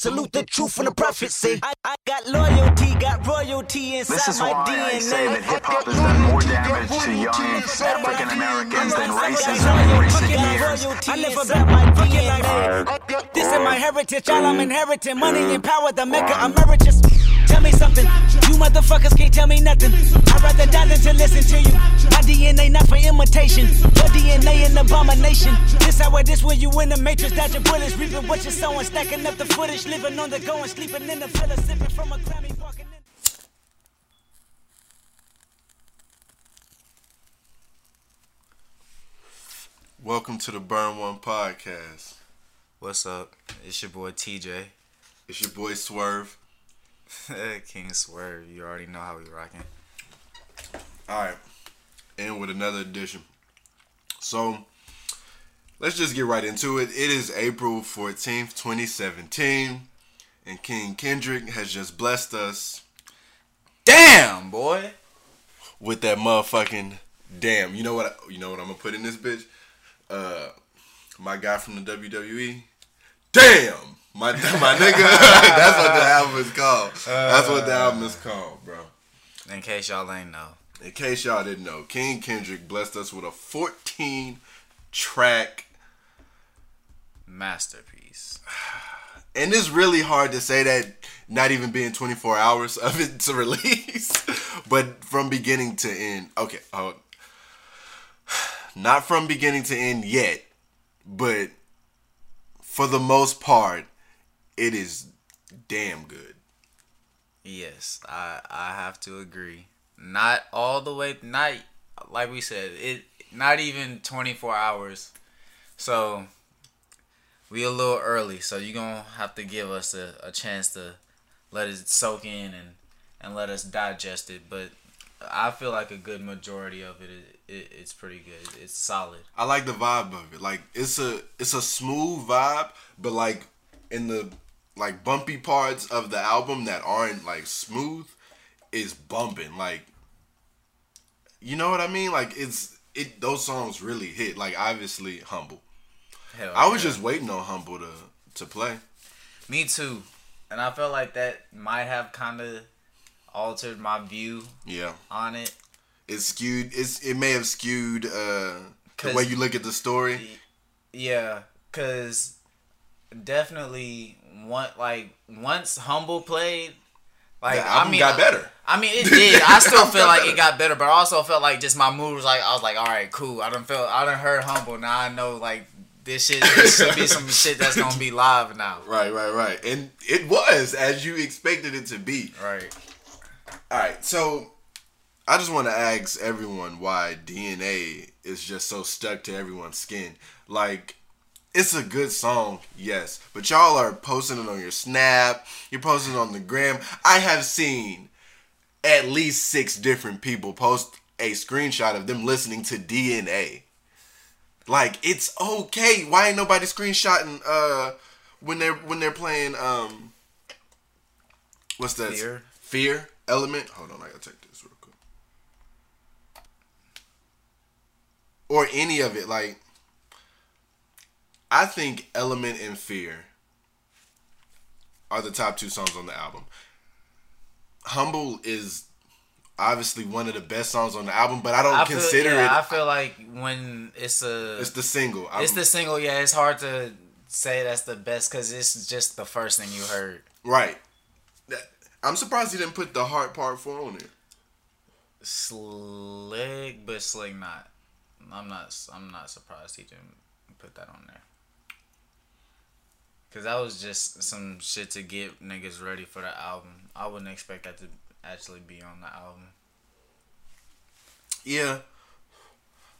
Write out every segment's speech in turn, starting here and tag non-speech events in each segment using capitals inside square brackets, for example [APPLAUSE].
Salute the truth from the prophecy. I, I got loyalty, got royalty inside This is my why DNA. I say that hip hop has done more damage to young African Americans than racism in recent years. I live about my DNA. This is my heritage, all I'm inheriting. Money and power, the mecca emeritus. Tell me something, you motherfuckers can't tell me nothing. I'd rather die than to listen to you. My DNA not for imitation, your DNA an abomination. This how it is when you in the matrix, dodging bullets, reaping what you're sowing, stacking up the footage, living on the go and sleeping in the villa, sipping from a Grammy, walking in. Welcome to the Burn One Podcast. What's up? It's your boy TJ. It's your boy Swerve. [LAUGHS] King Swerve. You already know how we rocking. All right, and with another edition. So, let's just get right into it. It is April 14th, 2017, and King Kendrick has just blessed us Damn, boy. with that motherfucking damn. You know what? You know what I'm gonna put in this bitch? Uh, my guy from the WWE. Damn, my my nigga. [LAUGHS] That's what the album is called. That's what the uh. album is called, bro. In case y'all ain't know. In case y'all didn't know, King Kendrick blessed us with a 14 track, Masterpiece. [SIGHS] and it's really hard to say that not even being 24 hours of it to [LAUGHS] release, but from beginning to end. Okay, hold. Uh, [SIGHS] not from beginning to end yet, but for the most part, it is damn good. Yes, I I have to agree. Not all the way not like we said, it not even 24 hours. So we a little early, so you're going to have to give us a, a chance to let it soak in and and let us digest it, but I feel like a good majority of it, it, it it's pretty good. It's solid. I like the vibe of it. Like it's a it's a smooth vibe, but like in the like bumpy parts of the album that aren't like smooth is bumping. Like you know what I mean? Like it's it those songs really hit. Like obviously humble. Hell I was yeah. just waiting on humble to to play. Me too. And I felt like that might have kind of altered my view Yeah. on it. It skewed it's it may have skewed uh the way you look at the story. Yeah, cuz definitely one like once Humble played like I mean got better. I mean it [LAUGHS] did. I still feel like better. it got better, but I also felt like just my mood was like I was like, all right, cool. I don't feel I don't heard Humble. Now I know like this shit this should be some shit that's gonna be live now. [LAUGHS] Right, right, right. And it was as you expected it to be. Right. All right, so I just want to ask everyone why DNA is just so stuck to everyone's skin. Like, it's a good song, yes, but y'all are posting it on your Snap, you're posting it on the gram. I have seen at least six different people post a screenshot of them listening to DNA. Like, it's okay. Why ain't nobody screenshotting uh when they're when they're playing um what's that? Fear? Fear element. Hold on, I gotta take this real quick. Or any of it, like I think Element and Fear are the top two songs on the album. Humble is obviously one of the best songs on the album, but I don't I feel, consider yeah, I feel like when it's a It's the single. I'm- It's the single, yeah. It's hard to say that's the best because it's just the first thing you heard. right. I'm surprised he didn't put the hard part four on it. Slick, but slick not. I'm not. I'm not surprised he didn't put that on there. Cause that was just some shit to get niggas ready for the album. I wouldn't expect that to actually be on the album. Yeah.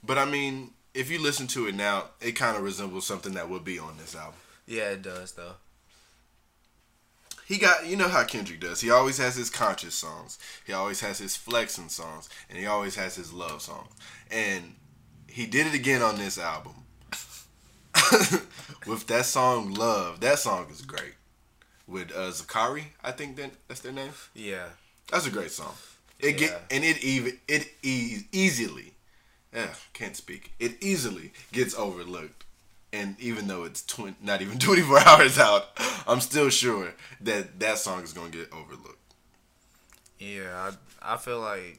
But I mean, if you listen to it now, it kind of resembles something that would be on this album. Yeah, it does though. He got, you know how Kendrick does. He always has his conscious songs. He always has his flexing songs, and he always has his love songs. And he did it again on this album [LAUGHS] with that song "Love." That song is great. With uh, Zacari, I think that that's their name. Yeah. That's a great song. It Yeah. get and it even it e- easily, yeah, can't speak. It easily gets overlooked And even though it's tw- not even [LAUGHS] 24 hours out, I'm still sure that that song is going to get overlooked. Yeah, I I feel like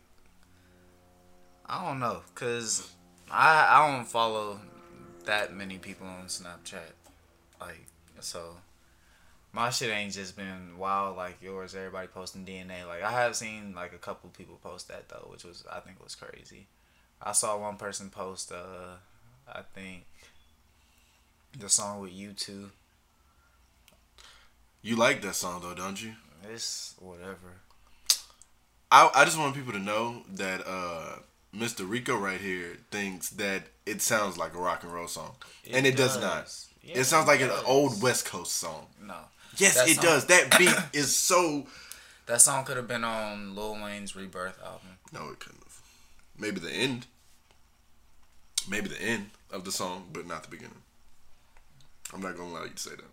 I don't know, cause I I don't follow that many people on Snapchat, like so. My shit ain't just been wild like yours. Everybody posting DNA. Like I have seen like a couple people post that though, which was I think was crazy. I saw one person post uh I think the song with U2. You like that song though, don't you? It's whatever. I, I just want people to know that uh, Mr. Rico right here thinks that it sounds like a rock and roll song, It and it does, does. not. Yeah, it sounds like it an old West Coast song. No. Yes, That it song- does. That beat [COUGHS] is so. That song could have been on Lil Wayne's Rebirth album. No, it couldn't have. Maybe the end. Maybe the end of the song, but not the beginning. I'm not gonna allow you to say that.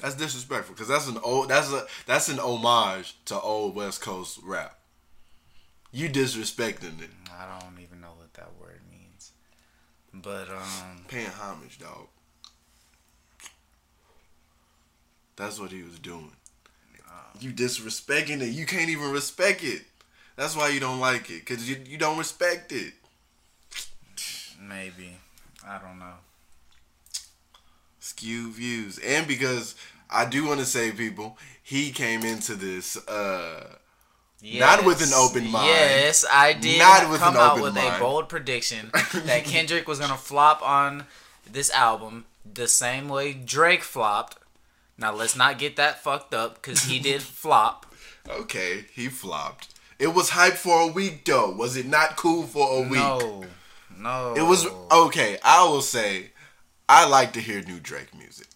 That's disrespectful because that's an old. That's a that's an homage to old West Coast rap. You disrespecting it, I don't even know what that word means. But um paying homage, dog. That's what he was doing. You disrespecting it. You can't even respect it. That's why you don't like it, cause you you don't respect it. maybe. I don't know. skew views and because i do want to say people he came into this uh Not with an open mind. Yes, I did Not with come an out open with mind. a bold prediction [LAUGHS] that Kendrick was gonna flop on this album the same way Drake flopped. Now let's not get that fucked up because he did [LAUGHS] flop. okay he flopped it was hype for a week though was it not cool for a week No, no. it was okay i will say i like to hear new drake music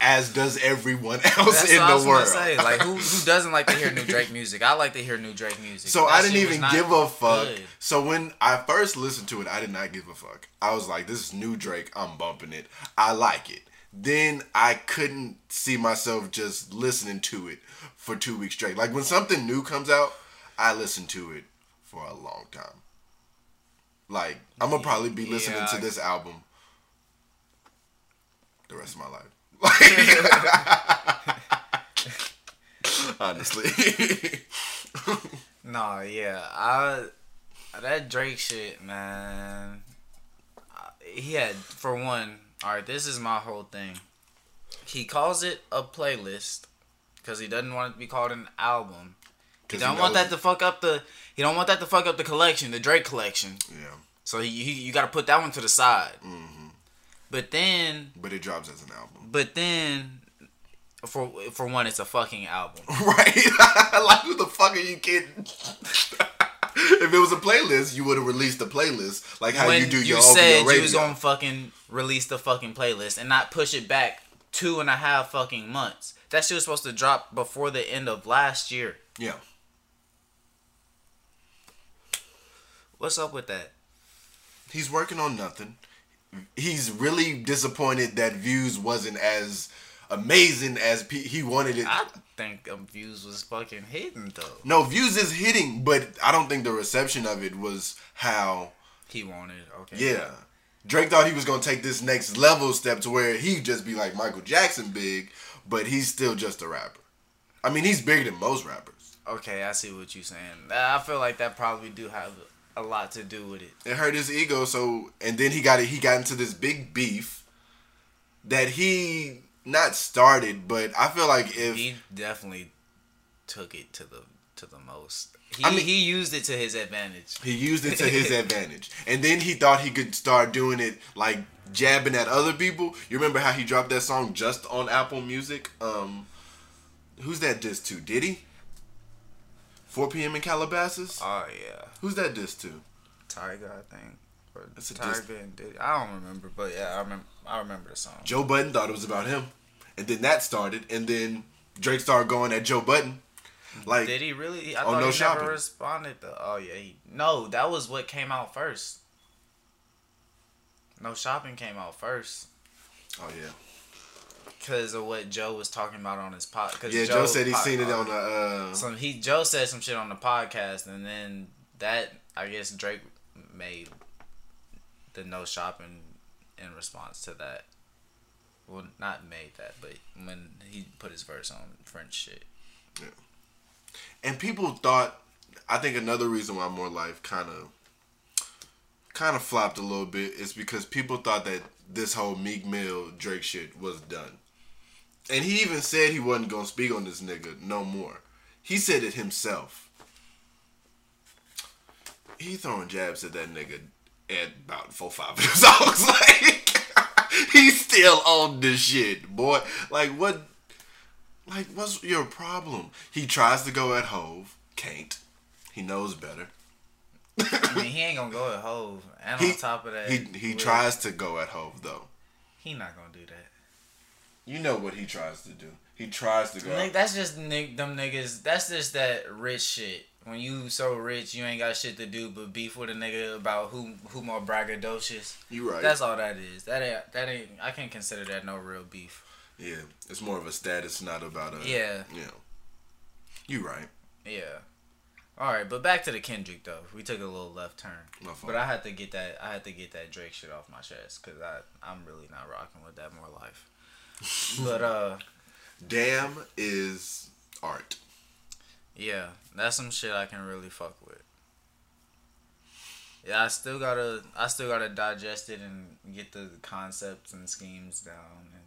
as does everyone [LAUGHS] else That's in what I was the world say. Like, who, who [LAUGHS] doesn't like to hear new Drake music? I like to hear new Drake music. So That I didn't even give a fuck. good. So when I first listened to it, I did not give a fuck. I was like, "This is new Drake. I'm bumping it. I like it." Then I couldn't see myself just listening to it for two weeks straight. Like when something new comes out, I listen to it for a long time. Like I'm gonna probably be listening Yeah, to this album the rest of my life. [LAUGHS] Honestly. [LAUGHS] No, yeah, I that Drake shit, man. He had for one. All right, this is my whole thing. He calls it a playlist because he doesn't want it to be called an album. He don't he want that to fuck up the. He don't want that to fuck up the collection, the Drake collection. Yeah. So he, he you got to put that one to the side. Mm-hmm. But then, But it drops as an album. but then, for for one, it's a fucking album. [LAUGHS] Right? [LAUGHS] like, who the fuck are you kidding? [LAUGHS] if it was a playlist, you would have released a playlist, like how when you do you your said OVO radio. you was gonna fucking release the fucking playlist and not push it back two and a half fucking months. That shit was supposed to drop before the end of last year. yeah. What's up with that? He's working on nothing. He's really disappointed that Views wasn't as amazing as P- he wanted it. I think um, views was fucking hitting though. no, Views is hitting, but I don't think the reception of it was how. He wanted okay. Yeah. Drake thought he was gonna take this next level step to where he'd just be like Michael Jackson big, but he's still just a rapper. I mean, he's bigger than most rappers. Okay, I see what you're saying. I feel like that probably do have a lot to do with it. It hurt his ego, so and then he got it. He got into this big beef that he not started, but I feel like if He definitely took it to the to the most. He I mean- he used it to his advantage. he used it to his [LAUGHS] advantage, and then he thought he could start doing it like jabbing at other people. You remember how he dropped that song just on Apple Music? Um, who's that diss to? Did he? 4 p.m. in Calabasas. Oh yeah. Who's that diss to? Tyga, I think. Or That's a Tyga and Diddy. I don't remember, but yeah, I remember. I remember the song. Joe Budden thought it was about him, and then that started, and then Drake started going at Joe Budden. Like Did he really? I Oh, thought No he Shopping. never responded. To, oh yeah, he, no, that was what came out first. No shopping came out first Oh yeah. Because of what Joe was talking about on his pod. Cause Yeah, Joe, said he seen it on the. Uh, Some he Joe said some shit on the podcast, and then that I guess Drake made the no shopping in response to that. Well, not made that, but when he put his verse on French shit. Yeah. And people thought, I think another reason why More Life kind of, kind of flopped a little bit is because people thought that this whole Meek Mill Drake shit was done. And he even said he wasn't gonna speak on this nigga no more. He said it himself. He throwing jabs at that nigga at about four five of his songs. Like he's still on this shit, boy. Like what? Like what's your problem? He tries to go at Hove, can't. He knows better. I mean, he ain't gonna go at Hove, and He on top of that, he he with- tries to go at Hove though. He not gonna do that. You know what he tries to do. He tries to go. Nick, that's just Nick, them niggas. That's just that rich shit. When you so rich, you ain't got shit to do but beef with a nigga about who who more braggadocious. you right. That's all that is. That ain't that ain't. I can't consider that no real beef. yeah, it's more of a status, not about a. Yeah. You know. You right. Yeah. All right, but back to the Kendrick though. We took a little left turn, My fault. but I had to get that. I had to get that Drake shit off my chest because I I'm really not rocking with that more life. But uh, Damn is art. yeah, that's some shit I can really fuck with. Yeah, I still gotta I still gotta digest it and get the concepts and schemes down. And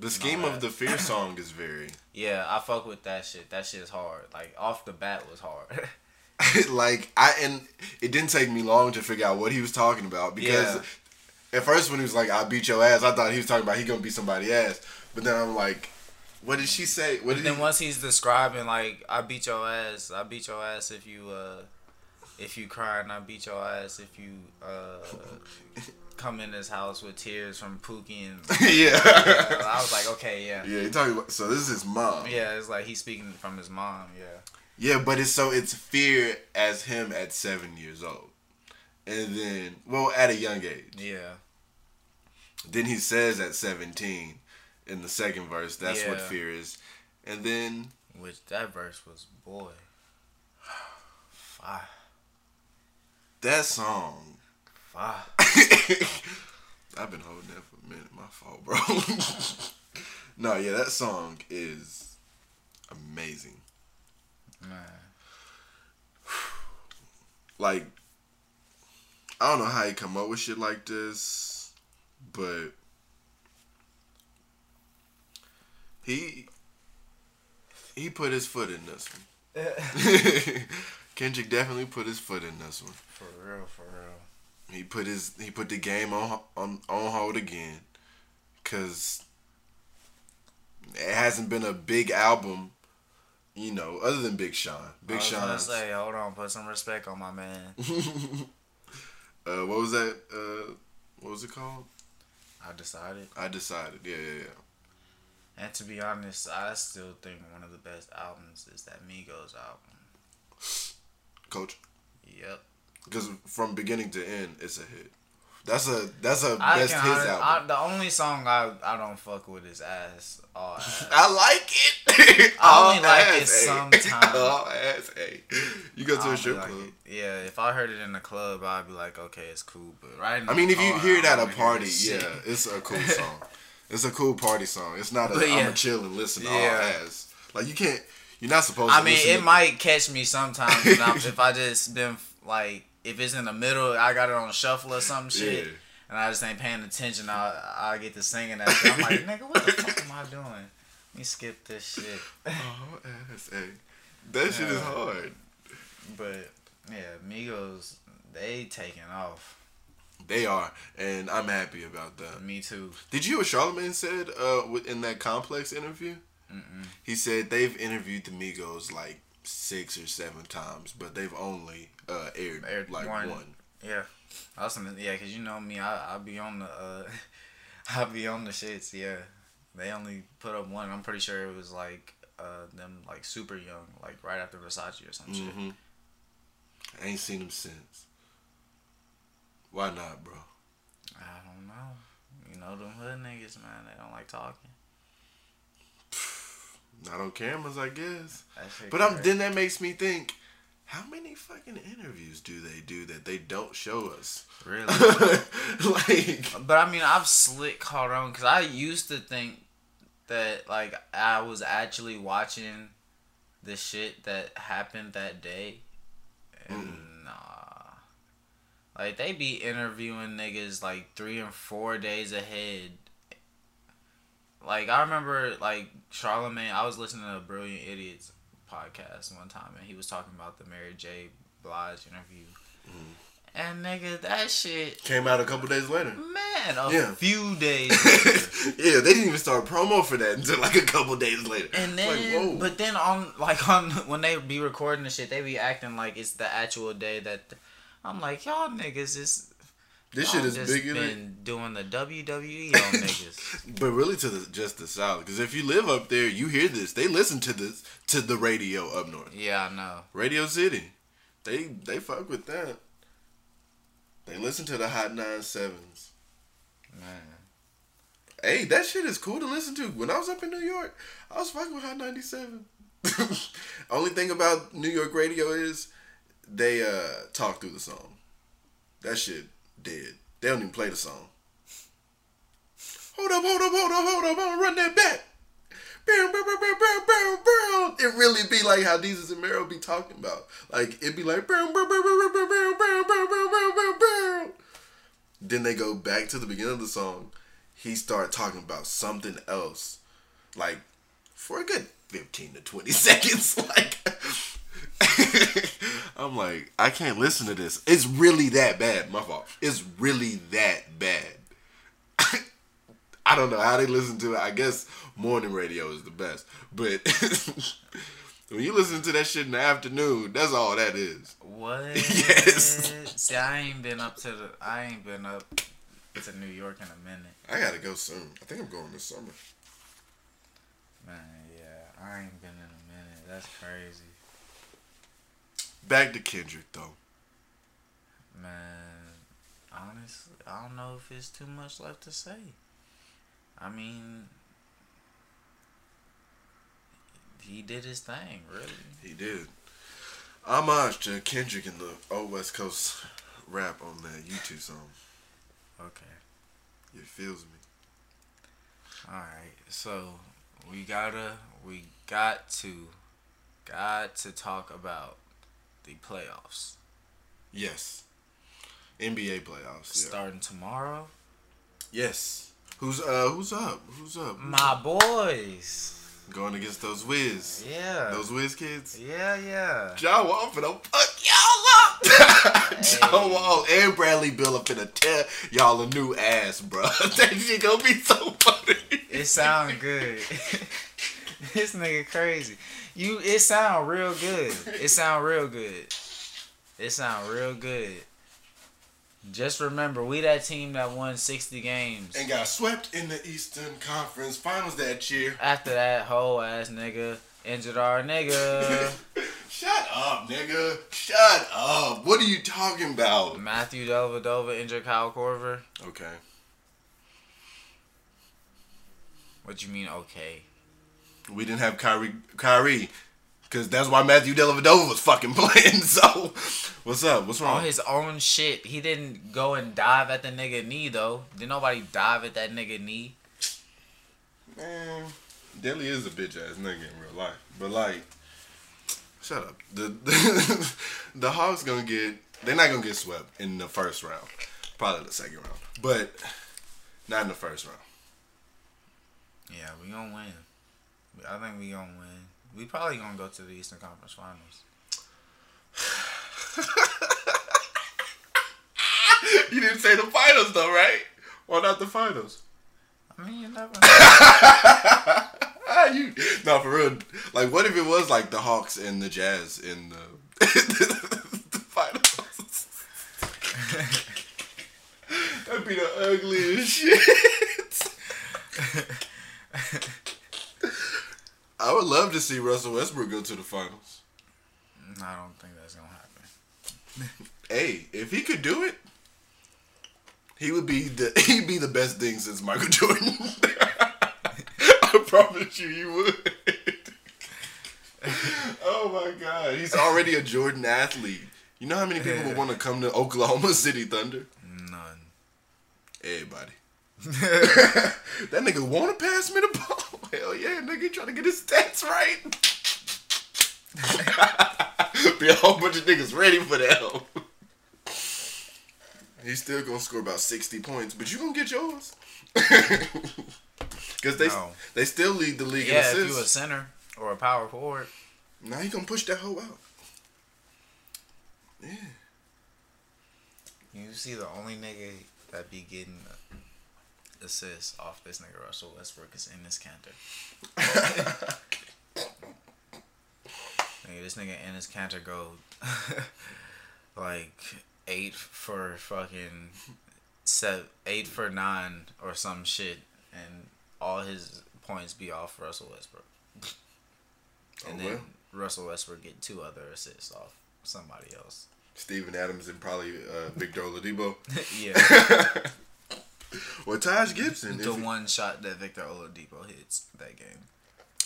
The scheme of the Fear [LAUGHS] song is very yeah, I fuck with that shit. That shit is hard. Like off the bat was hard. [LAUGHS] like I and it didn't take me long to figure out what he was talking about because Yeah. At first when he was like I beat your ass, I thought he was talking about he gonna beat somebody ass. But then I'm like, what did she say? What did then he? once he's describing like I beat your ass, I beat your ass if you uh if you cry and I beat your ass if you uh [LAUGHS] come in this house with tears from Pookie and [LAUGHS] yeah. I was like, okay, yeah. yeah, he talking about so this is his mom. Yeah, it's like he's speaking from his mom, yeah. Yeah, but it's so it's fear as him at seven years old. And then well, at a young age. Yeah. Then he says at seventeen in the second verse, that's what fear is. And then Which that verse was boy. Fire. that song Fire. [LAUGHS] I've been holding that for a minute. My fault, bro. [LAUGHS] no, yeah, that song is amazing. Man. Like, I don't know how he come up with shit like this, but he he put his foot in this one. [LAUGHS] Kendrick definitely put his foot in this one. For real, for real. He put his he put the game on on on hold again, cause it hasn't been a big album, you know, other than Big Sean. Big I was gonna Sean. say, hold on, put some respect on my man. [LAUGHS] uh, what was that? Uh, what was it called? I decided. I decided. Yeah, yeah, yeah. And to be honest, I still think one of the best albums is that Migos album. Culture, Yep. because from beginning to end, it's a hit. That's a that's a I best can honest- album. I, the only song I, I don't fuck with is ass. All [LAUGHS] ass. I like it. [LAUGHS] I only like it [LAUGHS] sometimes. All ass, hey. You go to a strip like club. it. Yeah, if I heard it in the club, I'd be like, okay, it's cool. But right now, I mean, if you hear it at a don't wanna hear party, yeah, shit. it's a cool [LAUGHS] song. It's a cool party song. It's not a But yeah. a chill and listen to all ass. Like you can't. You're not supposed. To I mean, it to- might catch me sometimes if I just been like, if it's in the middle, I got it on shuffle or some shit, Yeah. and I just ain't paying attention. I I get to singing that. Shit. I'm like, nigga, what the fuck am I doing? Let me skip this shit. Oh. That shit is hard. But yeah, Migos, they taking off. They are, and I'm happy about that. Me too. Did you hear what Charlamagne said uh, in that Complex interview? Mm-mm. He said they've interviewed the Migos like six or seven times, but they've only uh, aired, Aired like one. one. Yeah, I was yeah, cause you know me, I I be on the uh, [LAUGHS] I be on the shits. Yeah, they only put up one. I'm pretty sure it was like uh them like super young, like right after Versace or some shit. hmm I ain't seen them since. Why not, bro? I don't know. You know them hood niggas, man. They don't like talking. [SIGHS] Not on cameras, I guess. But I'm then that makes me think, how many fucking interviews do they do that they don't show us? Really? [LAUGHS] like, but I mean, I've slick caught on because I used to think that like I was actually watching the shit that happened that day, and mm. nah, like they be interviewing niggas like three and four days ahead. Like I remember, like Charlamagne. I was listening to a Brilliant Idiots podcast one time, and he was talking about the Mary J. Blige interview. Mm-hmm. And nigga, that shit, came out a couple days later. man, a Yeah. few days. [LAUGHS] yeah, they didn't even start promo for that until like a couple days later. And Like, then, whoa. but then on like on [LAUGHS] when they be recording the shit, they be acting like it's the actual day that. I'm like, y'all niggas is. This shit is just bigger than. been doing the WWE on [LAUGHS] niggas. But really, to the just the south, because if you live up there, you hear this. They listen to this to the radio up north, Yeah, I know. Radio City. They they fuck with that. They listen to the Hot Nine Sevens. Man. Hey, that shit is cool to listen to. When I was up in New York, I was fucking with Hot 97. [LAUGHS] Only thing about New York radio is they uh talk through the song. That shit Dead. They don't even play the song. Hold up, hold up, hold up, hold up. I'm gonna run that back. Bam, bam, bam, bam, bam, bam, bam. It really be like how Desus and Mero be talking about. Like it be like Bam, bam, bam, bam, bam, bam, bam, bam, bam, Then they go back to the beginning of the song. He start talking about something else. Like for a good 15 to 20 seconds. Like I'm like, I can't listen to this. It's really that bad. My fault. It's really that bad. [LAUGHS] I don't know how they listen to it. I guess morning radio is the best. But [LAUGHS] when you listen to that shit in the afternoon, that's all that is. What? [LAUGHS] Yes. See, I ain't been up to the. I ain't been up to New York in a minute, I gotta go soon. I think I'm going this summer. man. Yeah, I ain't been in a minute. That's crazy, Back to Kendrick though. man. Honestly, I don't know if it's too much left to say. I mean, he did his thing, really. He did. Homage to Kendrick and the old West Coast rap on that U2 song. Okay. It feels me. All right, so we gotta, we got to, got to talk about the playoffs Yes. NBA playoffs. Yeah. starting tomorrow. Yes. Who's uh who's up? Who's up? My boys, Going against those Wiz. yeah, Those Wiz kids. yeah, yeah. John Wall finna fuck y'all up. [LAUGHS] [LAUGHS] John Wall and Bradley Beal are finna tear y'all a new ass, bro. [LAUGHS] that shit gonna be so funny. It sound good. this nigga crazy. You, it sound real good. It sound real good. It sound real good. Just remember, we that team that won sixty games. and got swept in the Eastern Conference Finals that year. After that whole ass nigga injured our nigga. [LAUGHS] Shut up, nigga. Shut up. What are you talking about? Matthew Dellavedova injured Kyle Korver. Okay. What you mean? Okay. We didn't have Kyrie, Kyrie, because that's why Matthew Dellavedova was fucking [LAUGHS] playing. So, what's up? What's wrong? On his own shit, he didn't go and dive at the nigga knee though. Did nobody dive at that nigga knee? Man, Delly is a bitch ass nigga in real life. But like, shut up. The the, [LAUGHS] the Hawks gonna get. They're not gonna get swept in the first round. Probably the second round, but not in the first round. Yeah, we gonna win. I think we gonna win. We probably gonna go to the Eastern Conference Finals. You didn't say the finals though, right? Why not the finals? I mean, you never. [LAUGHS] know. Ah, you no for real. Like, what if it was like the Hawks and the Jazz in the, [LAUGHS] the finals? [LAUGHS] That'd be the ugliest shit. I would love to see Russell Westbrook go to the finals. I don't think that's gonna happen. [LAUGHS] Hey, if he could do it, he would be the [LAUGHS] he'd be the best thing since Michael [LAUGHS] Jordan. I promise you, he would. oh my god, he's already a Jordan athlete. You know how many people would want to come to Oklahoma City Thunder? None. Everybody. that nigga want to pass me the ball. Hell yeah, nigga trying to get his stats right. [LAUGHS] Be a whole bunch of niggas ready for that. He's still gonna score about sixty points, but you gonna get yours. [LAUGHS] Cause they No. they still lead the league Yeah, in if you a center or a power forward. Now you gonna push that hoe out. Yeah. You see the only nigga that be getting assists off this nigga Russell Westbrook is in this canter. [LAUGHS] nigga, this nigga in his canter go [LAUGHS] like eight for fucking set eight for nine or some shit, and all his points be off Russell Westbrook. And Oh, then well. Russell Westbrook get two other assists off somebody else. Steven Adams and probably uh, Victor Oladipo. [LAUGHS] yeah. [LAUGHS] Or Taj Gibson. the if he- one shot that Victor Oladipo hits that game.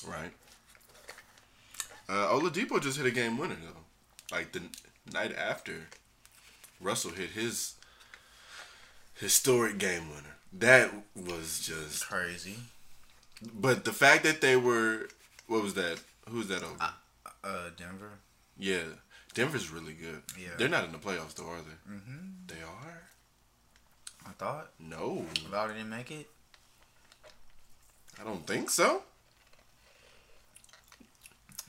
Right. Uh, Oladipo just hit a game winner though. Like the n- night after, Russell hit his historic game winner. That was just. Crazy. But the fact that they were, what was that? Who's that over? Uh, Denver. yeah, Denver's really good. Yeah. They're not in the playoffs though, are they? Mm-hmm. They are. I thought. No, About didn't make it. I don't think so.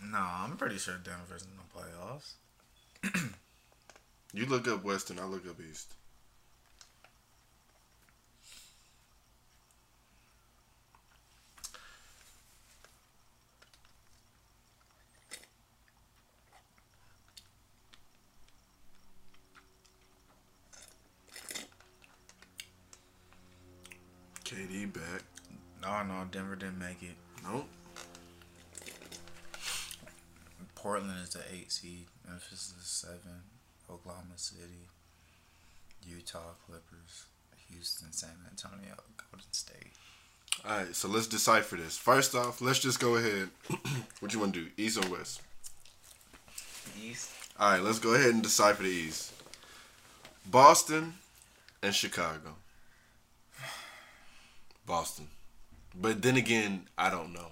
No, I'm pretty sure Denver's in the playoffs. You look up Western, I look up East. KD back. No, no, Denver didn't make it. Nope. Portland is the eight seed. Memphis is the seven. Oklahoma City, Utah Clippers, Houston, San Antonio, Golden State. All right, so let's decipher this. First off, let's just go ahead. [CLEARS THROAT] what you want to do, East or West? East. All right, let's go ahead and decipher the East. Boston and Chicago. Boston. But then again, I don't know.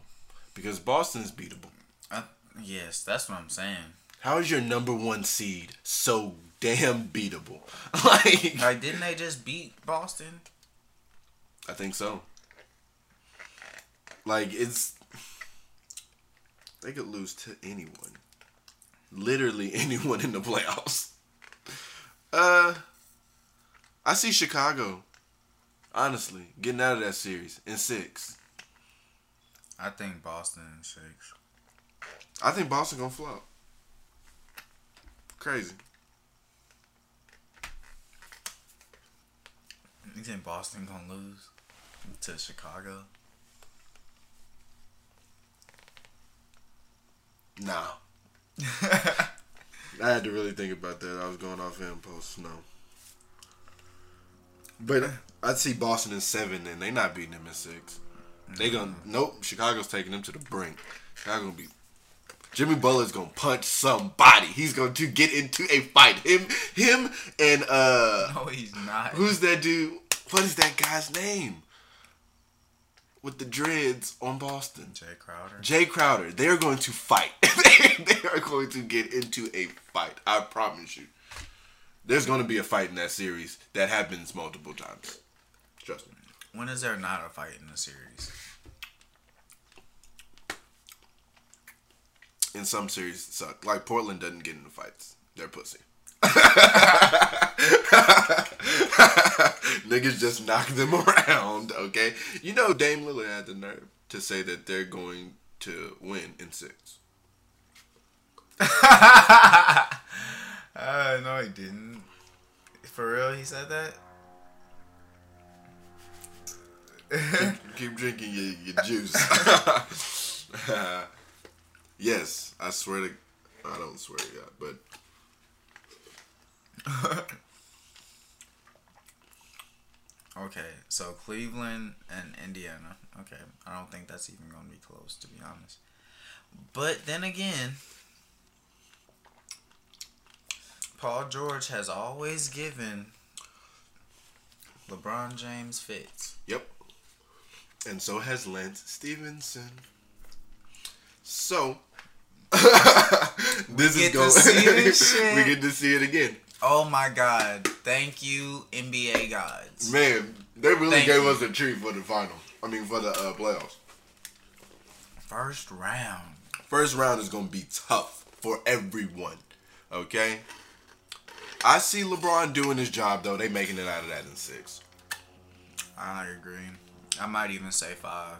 Because Boston is beatable. Uh, yes, that's what I'm saying. How is your number one seed so damn beatable? [LAUGHS] [LAUGHS] like, Like, didn't they just beat Boston? I think so. Like, it's. They could lose to anyone. Literally [LAUGHS] anyone in the playoffs. Uh. I see Chicago, honestly, getting out of that series in six. I think Boston in six. I think Boston gonna flop. Crazy. You think Boston gonna lose to Chicago? Nah. [LAUGHS] I had to really think about that. I was going off impulse. No. But I'd see Boston in seven, and they not beating them in six. They gonna nope. Chicago's taking them to the brink. Chicago gonna be. Jimmy Butler's gonna punch somebody. He's going to get into a fight. Him, him, and uh, No, he's not. who's that dude? What is that guy's name? With the dreads on Boston. Jae Crowder? Jae Crowder, they're going to fight. [LAUGHS] they are going to get into a fight. I promise you. There's going to be a fight in that series that happens multiple times. Trust me. When is there not a fight in the series? In some series, it suck. Like Portland doesn't get into fights. They're pussy. [LAUGHS] Niggas just knock them [LAUGHS] around, okay? You know Dame Lillard had the nerve to say that they're going to win in six. [LAUGHS] Uh, no, he didn't. For real, he said that? Keep [LAUGHS] drinking your, your juice. [LAUGHS] yes, I swear to. I don't swear to God, but [LAUGHS] Okay, so Cleveland and Indiana. Okay, I don't think that's even going to be close, to be honest. But then again, Paul George has always given LeBron James fits. Yep. And so has Lance Stephenson. So [LAUGHS] this is going. see this [LAUGHS] shit. we get to see it again. Oh my God! Thank you, NBA gods. Man, they really Thank gave you. us a treat for the final. I mean, for the uh, playoffs. First round. First round is gonna be tough for everyone. Okay. I see LeBron doing his job though. They making it out of that in six. I agree. I might even say five.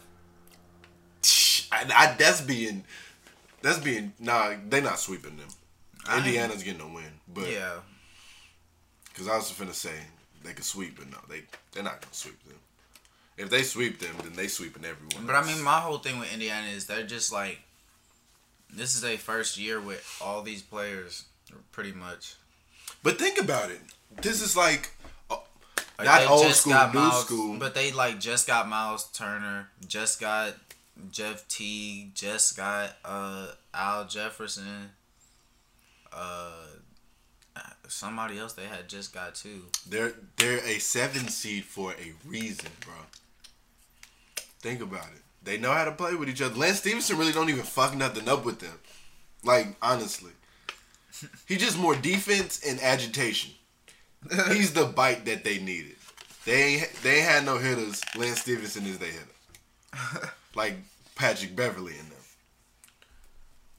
I, I, that's being, that's being. Nah, they not sweeping them. I- Indiana's getting a win, but Yeah. because I was finna say they could sweep, but no, they they're not gonna sweep them. If they sweep them, then they sweeping everyone. But I mean, my whole thing with Indiana is they're just like, this is their first year with all these players, pretty much. But think about it. This is like, uh, Like, not old school, got new Miles- school. But they like just got Miles Turner, just got Jeff Teague, just got uh Al Jefferson, uh somebody else they had just got too. They're they're a seven seed for a reason, bro. Think about it. They know how to play with each other. Lance Stephenson really don't even fuck nothing up with them. Like honestly, [LAUGHS] he just more defense and agitation. He's the bite that they needed. They ain't they ain't had no hitters. Lance Stephenson is their hitter, [LAUGHS] like Patrick Beverley in them.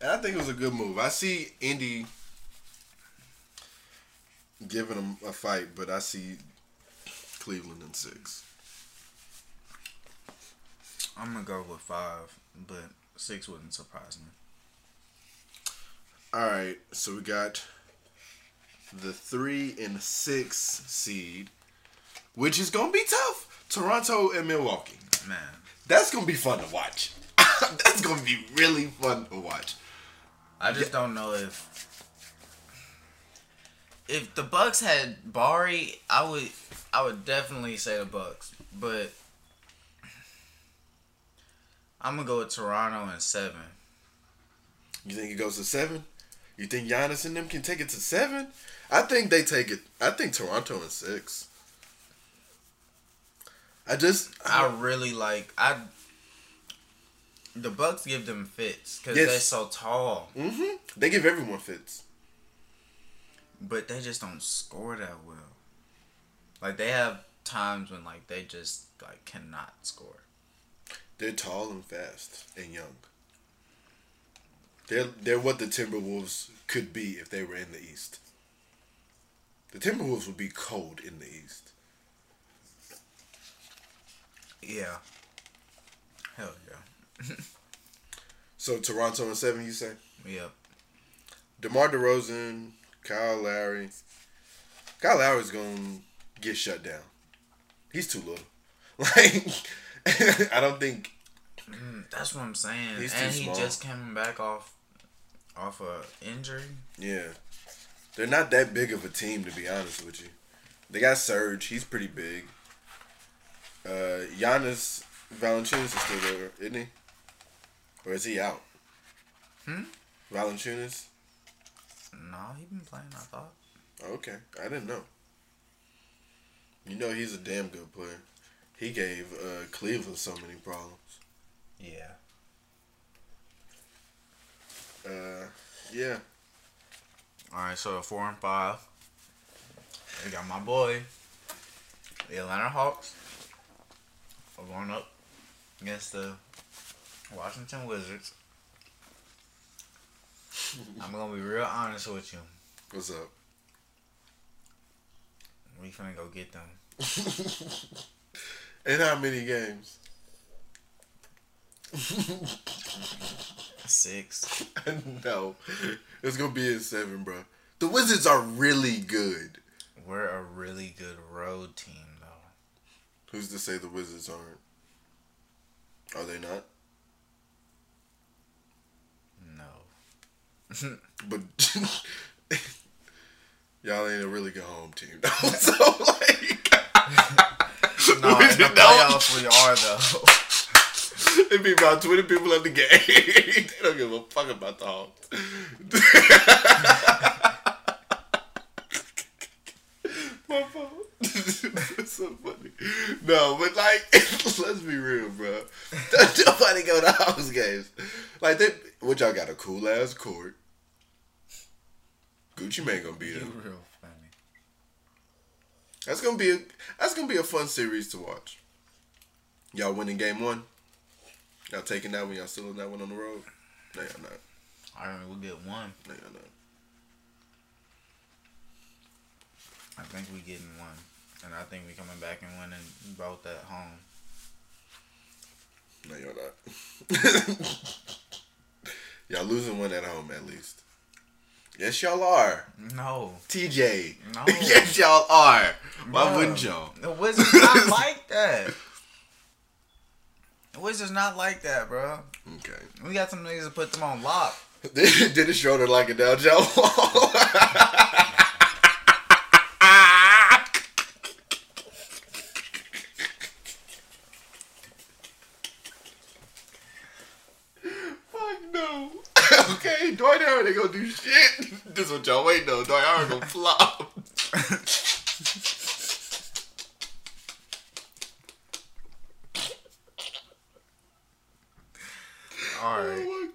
And I think it was a good move. I see Indy giving them a fight, but I see Cleveland in six. I'm gonna go with five, but six wouldn't surprise me. All right, so we got the three and six seed, which is gonna be tough. Toronto and Milwaukee. Man, That's gonna be fun to watch. [LAUGHS] That's gonna be really fun to watch. I just don't know if if the Bucks had Bari, I would I would definitely say the Bucks, but I'm gonna go with Toronto and seven. You think it goes to seven? You think Giannis and them can take it to seven? I think they take it. I think Toronto in six. I just I really like I. The Bucks give them fits because Yes. they're so tall, hmm They give everyone fits. but they just don't score that well. Like they have times when like they just like cannot score. They're tall and fast and young. They're they're what the Timberwolves could be if they were in the East. The Timberwolves would be cold in the East. Yeah. Hell yeah. [LAUGHS] So Toronto and seven, you say? Yep. DeMar DeRozan, Kyle Lowry. Kyle Lowry's gonna get shut down. He's too little. [LAUGHS] Like [LAUGHS] I don't think mm, That's what I'm saying. He's too and he small. just came back off off a injury. Yeah. They're not that big of a team to be honest with you. They got Serge, he's pretty big. Uh Jonas Valanciunas is still there, isn't he? Or is he out? Hmm? Valanciunas? No, he been playing. I thought. Okay, I didn't know. You know he's a damn good player. He gave uh, Cleveland so many problems. Yeah. Uh, yeah. All right, so four and five. We got my boy, the Atlanta Hawks, are going up against the Washington Wizards. [LAUGHS] I'm gonna be real honest with you. What's up? We finna go get them. [LAUGHS] And how many games? Six. [LAUGHS] no, it's gonna be a seven, bro. The Wizards are really good. We're a really good road team, though. Who's to say the Wizards aren't? Are they not? No. [LAUGHS] But [LAUGHS] y'all ain't a really good home team, though. so like, No, the playoffs we are though. [LAUGHS] It'd be about 20 people at the game. [LAUGHS] they don't give a fuck about the Hawks. [LAUGHS] my phone. it's so funny. No, but like, let's be real, bro. Don't nobody go to house games. Like, they, what y'all got a cool ass court. Gucci Mane gonna be there. You real funny. That's gonna be a that's gonna be a fun series to watch. Y'all winning game one. Y'all taking that one. Y'all still in that one on the road. No, y'all not. I we'll get one. No, y'all not. I think we getting one, and I think we coming back and winning both at home. No, y'all not. [LAUGHS] y'all losing one at home at least. Yes, y'all are. No, TJ. No. [LAUGHS] yes, y'all are. Why Bruh. wouldn't y'all? The Wizards not [LAUGHS] like that. Wizards not like that, bro. Okay. We got some niggas to put them on lock. [LAUGHS] Like it down, Joe. Fuck no. okay, Dwight Howard ain't gonna do shit. [LAUGHS] This what y'all waiting on. Dwight Howard gonna flop. [LAUGHS] All right, Oh my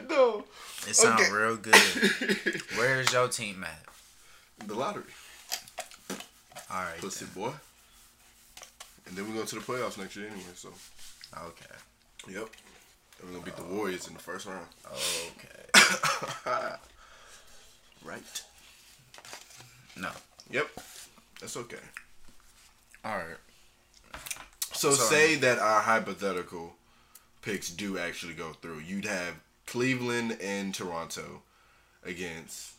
god, no. It sounds Okay. real good. [LAUGHS] Where's your team at? the lottery. All right, Pussy then. boy. And then we go to the playoffs next year anyway, so. okay, Yep. And we're gonna beat the Warriors in the first round. okay. [COUGHS] Right. No, Yep. That's okay. all right. So Sorry. say that our hypothetical picks do actually go through. You'd have Cleveland and Toronto against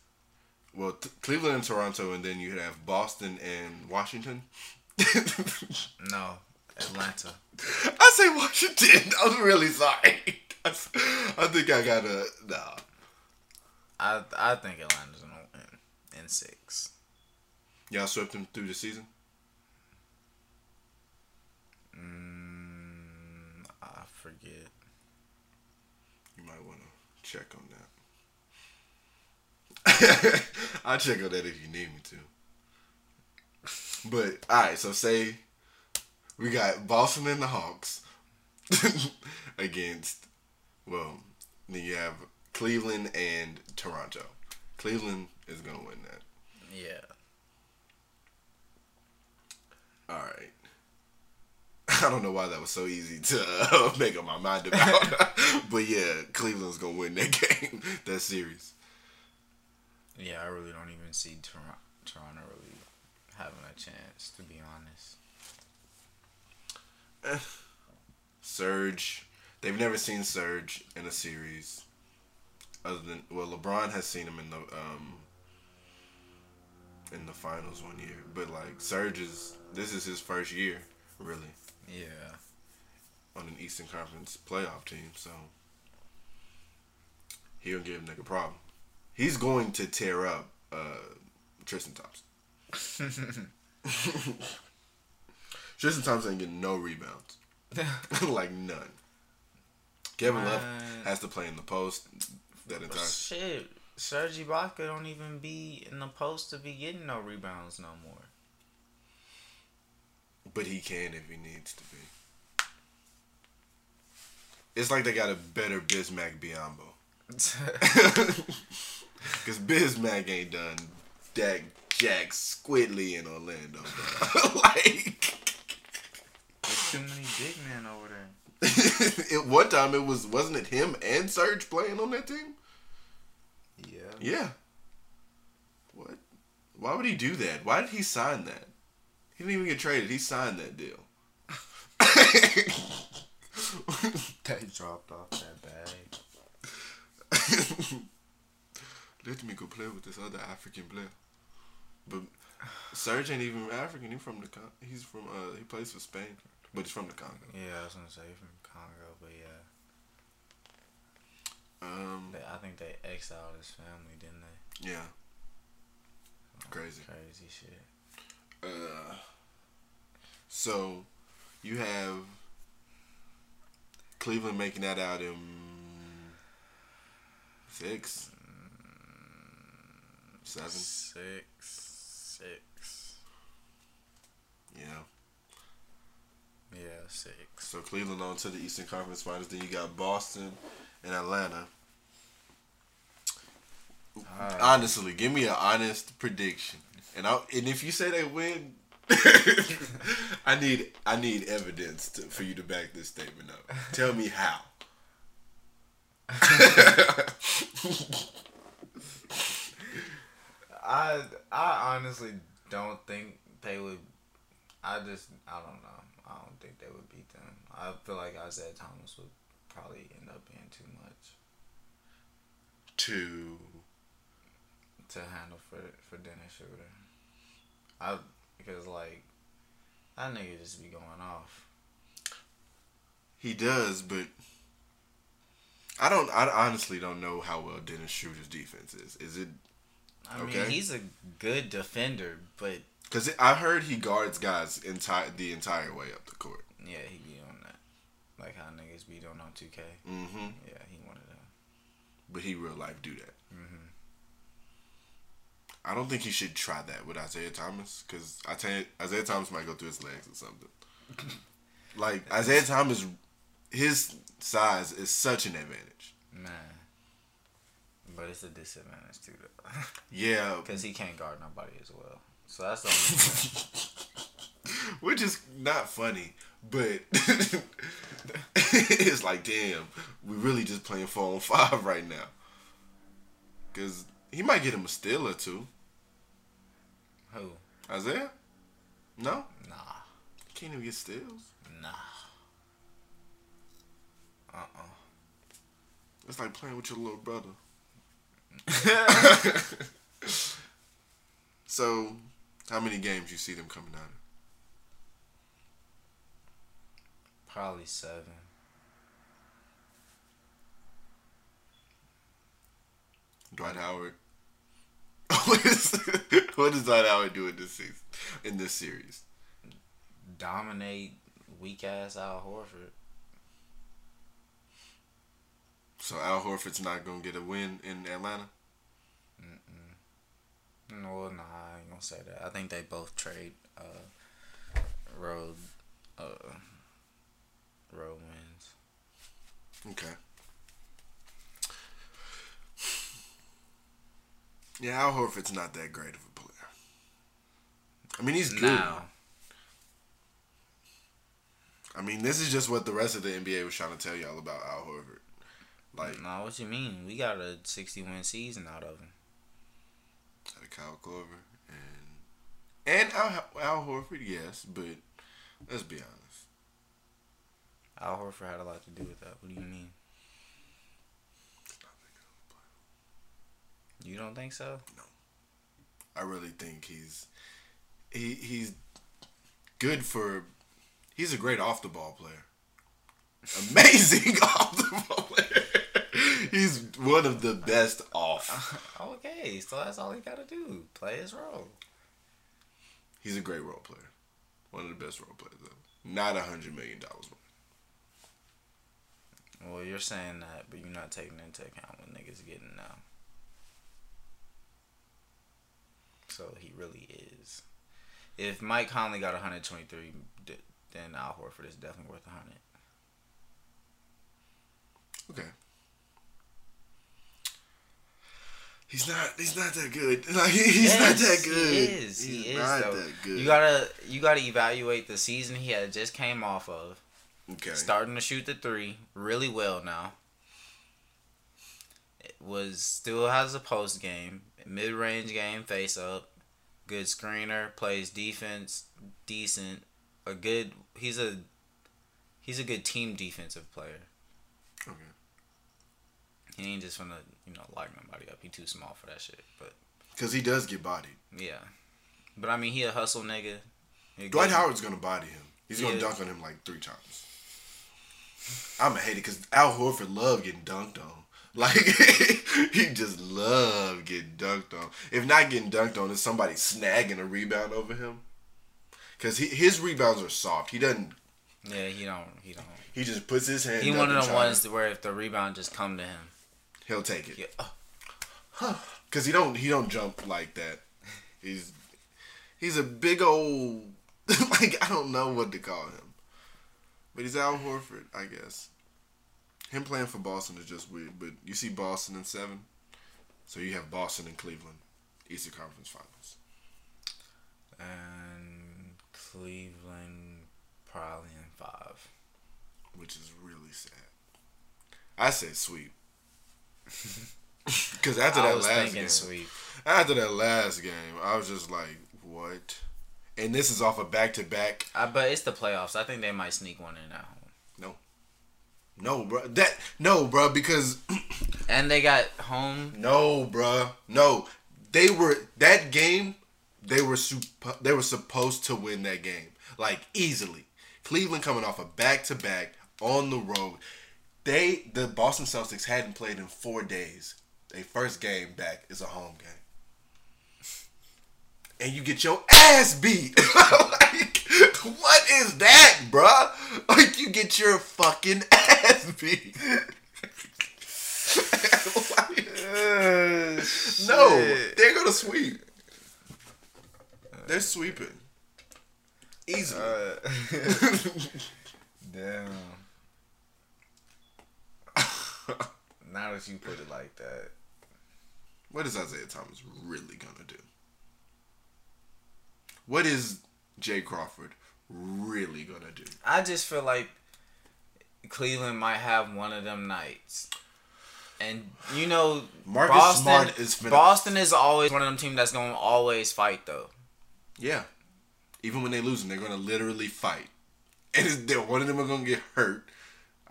well, t- Cleveland and Toronto, and then you'd have Boston and Washington. [LAUGHS] No, Atlanta. I say Washington. [LAUGHS] I'm really sorry. I think I gotta nah. I I think Atlanta's gonna win in six. Y'all swept them through the season. Mm, I forget. You might want to check on that. [LAUGHS] I'll check on that if you need me to. But all right, so say we got Boston and the Hawks [LAUGHS] against well, then you have Cleveland and Toronto. Cleveland is gonna win that. Yeah. All right. [LAUGHS] I don't know why that was so easy to uh, [LAUGHS] make up my mind about, [LAUGHS] but yeah, Cleveland's gonna win that game, that series. Yeah, I really don't even see Toronto, Toronto really having a chance, to be honest. Serge, they've never seen Serge in a series, other than well, LeBron has seen him in the um in the finals one year, but like Serge is this is his first year, really, Yeah. on an Eastern Conference playoff team, so he'll give a nigga problem. He's going to tear up uh, Tristan Thompson. [LAUGHS] Tristan Thompson ain't getting no rebounds, [LAUGHS] like none. Kevin Love has to play in the post that entire. Shit, Serge Ibaka don't even be in the post to be getting no rebounds no more. But he can if he needs to be. It's like they got a better Bismack Biyombo. [LAUGHS] Because Bismack ain't done that Jack Squidly in Orlando. [LAUGHS] like, There's too many big men over there. [LAUGHS] at one time it was wasn't it him and Serge playing on that team? Yeah. Yeah. What? Why would he do that? Why did he sign that? He didn't even get traded. He signed that deal. [LAUGHS] They dropped off that bag. [LAUGHS] Let me go play with this other African player. But Serge ain't even African. He's from the Con- he's from uh he plays for Spain, but he's from the Congo. Yeah, I was gonna say he's from Congo, but yeah, Um, they, I think they exiled his family, didn't they? yeah. Crazy. Crazy shit. Uh, so you have Cleveland making that out in six, seven. Six, six. Yeah. Yeah, six. So Cleveland on to the Eastern Conference Finals. Then you got Boston and Atlanta. Uh, Honestly, give me an honest prediction, and I and if you say they win, [LAUGHS] I need I need evidence to, for you to back this statement up. Tell me how. [LAUGHS] I I honestly don't think they would. I just I don't know. I don't think they would beat them. I feel like Isaiah Thomas would probably end up being too much Two. to handle for for Dennis Schroeder. I because like that nigga just be going off. He does, but I don't. I honestly don't know how well Dennis Schroeder's defense is. Is it I Okay. mean, he's a good defender, but because I heard he guards guys entire the entire way up the court. yeah, he be on that. Like how niggas be doing on 2K. Mm-hmm. Yeah, he of them. But he real life do that. I don't think he should try that with Isaiah Thomas because I tell you, Isaiah Thomas might go through his legs or something. [LAUGHS] like Isaiah Thomas, his size is such an advantage. Man. But it's a disadvantage too, though. [LAUGHS] Yeah, Because he can't guard nobody as well. So that's the only thing. [LAUGHS] which is not funny, but it's like, damn, we're really just playing four on five right now. Cause he might get him a steal or two. Who? Isaiah? No, Nah. can't even get steals. Nah. Uh-uh. It's like playing with your little brother. [LAUGHS] so, how many games you see them coming out of? Probably seven. Dwight Howard. [LAUGHS] what is what does Dwight Howard do in this season? In this series? Dominate weak ass Al Horford. So Al Horford's not gonna get a win in Atlanta. No, nah, I ain't gonna say that. I think they both trade uh road uh road wins. Okay. Yeah, Al Horford's not that great of a player. I mean, he's good. Now, I mean, this is just what the rest of the NBA was trying to tell y'all about Al Horford. Like, nah, what you mean? We got a sixty win season out of him. out of Kyle Korver and and Al, Al Horford, yes, but let's be honest. Al Horford had a lot to do with that. What do you mean? You don't think so? No. I really think he's he he's good for he's a great off the ball player. Amazing [LAUGHS] off the ball player. He's one of the best off. [LAUGHS] Okay, so that's all he got to do. Play his role. He's a great role player. One of the best role players ever. Not a hundred million dollars. Well, you're saying that, but you're not taking into account what niggas getting now. So he really is. If Mike Conley got 123, d- then Al Horford is definitely worth 100. Okay. He's not. He's not that good. [LAUGHS] Like he- he's not that good. He is. He's he is not though. that good. You gotta you gotta evaluate the season he had just came off of. okay. Starting to shoot the three really well now. It was still has a post game, mid range game, face up, good screener, plays defense, decent, a good. He's a he's a good team defensive player. Okay. He ain't just gonna you know lock nobody up. He too small for that shit. But Because he does get bodied. yeah, but I mean he a hustle nigga. He Dwight Howard's gonna body him. He's gonna Yeah. dunk on him like three times. I'm gonna hate it because Al Horford love getting dunked on. Like [LAUGHS] he just love getting dunked on. If not getting dunked on, it's somebody snagging a rebound over him. Cause he, his rebounds are soft. He doesn't. Yeah, he don't. He don't. He just puts his hand. He one of the ones to- where if the rebound just come to him, He'll take it. he, oh, [SIGHS] Cause he don't. He don't jump like that. He's he's a big old [LAUGHS] like I don't know what to call him, but he's Al Horford, I guess. Him playing for Boston is just weird, but you see Boston in seven, so you have Boston and Cleveland, Eastern Conference Finals. And Cleveland probably in five. which is really sad. I said sweep. [LAUGHS] Because after I that was last thinking game, sweep. after that last game, I was just like, "What?" And this is off a back to back. Uh, but it's the playoffs. I think they might sneak one in home. No, bro. That no, bro. Because [CLEARS THROAT] And they got home. no, bro. No, they were that game. They were supp- They were supposed to win that game like easily. Cleveland coming off a back to back on the road. They the Boston Celtics hadn't played in four days. Their first game back is a home game. And you get your ass beat. [LAUGHS] like, what is that, bruh? Like, you get your fucking [LAUGHS] ass beat. Like, [LAUGHS] no, they're gonna sweep. They're sweeping. Easily. Uh, damn. now that you put it like that, What is Isaiah Thomas really gonna do? What is Jae Crowder really gonna do? I just feel like Cleveland might have one of them nights. And you know, Marcus Boston, Smart is finna- Boston is always one of them teams that's gonna always fight though. Yeah. Even when they losing, they're gonna literally fight. [LAUGHS] And it's, one of them are gonna get hurt.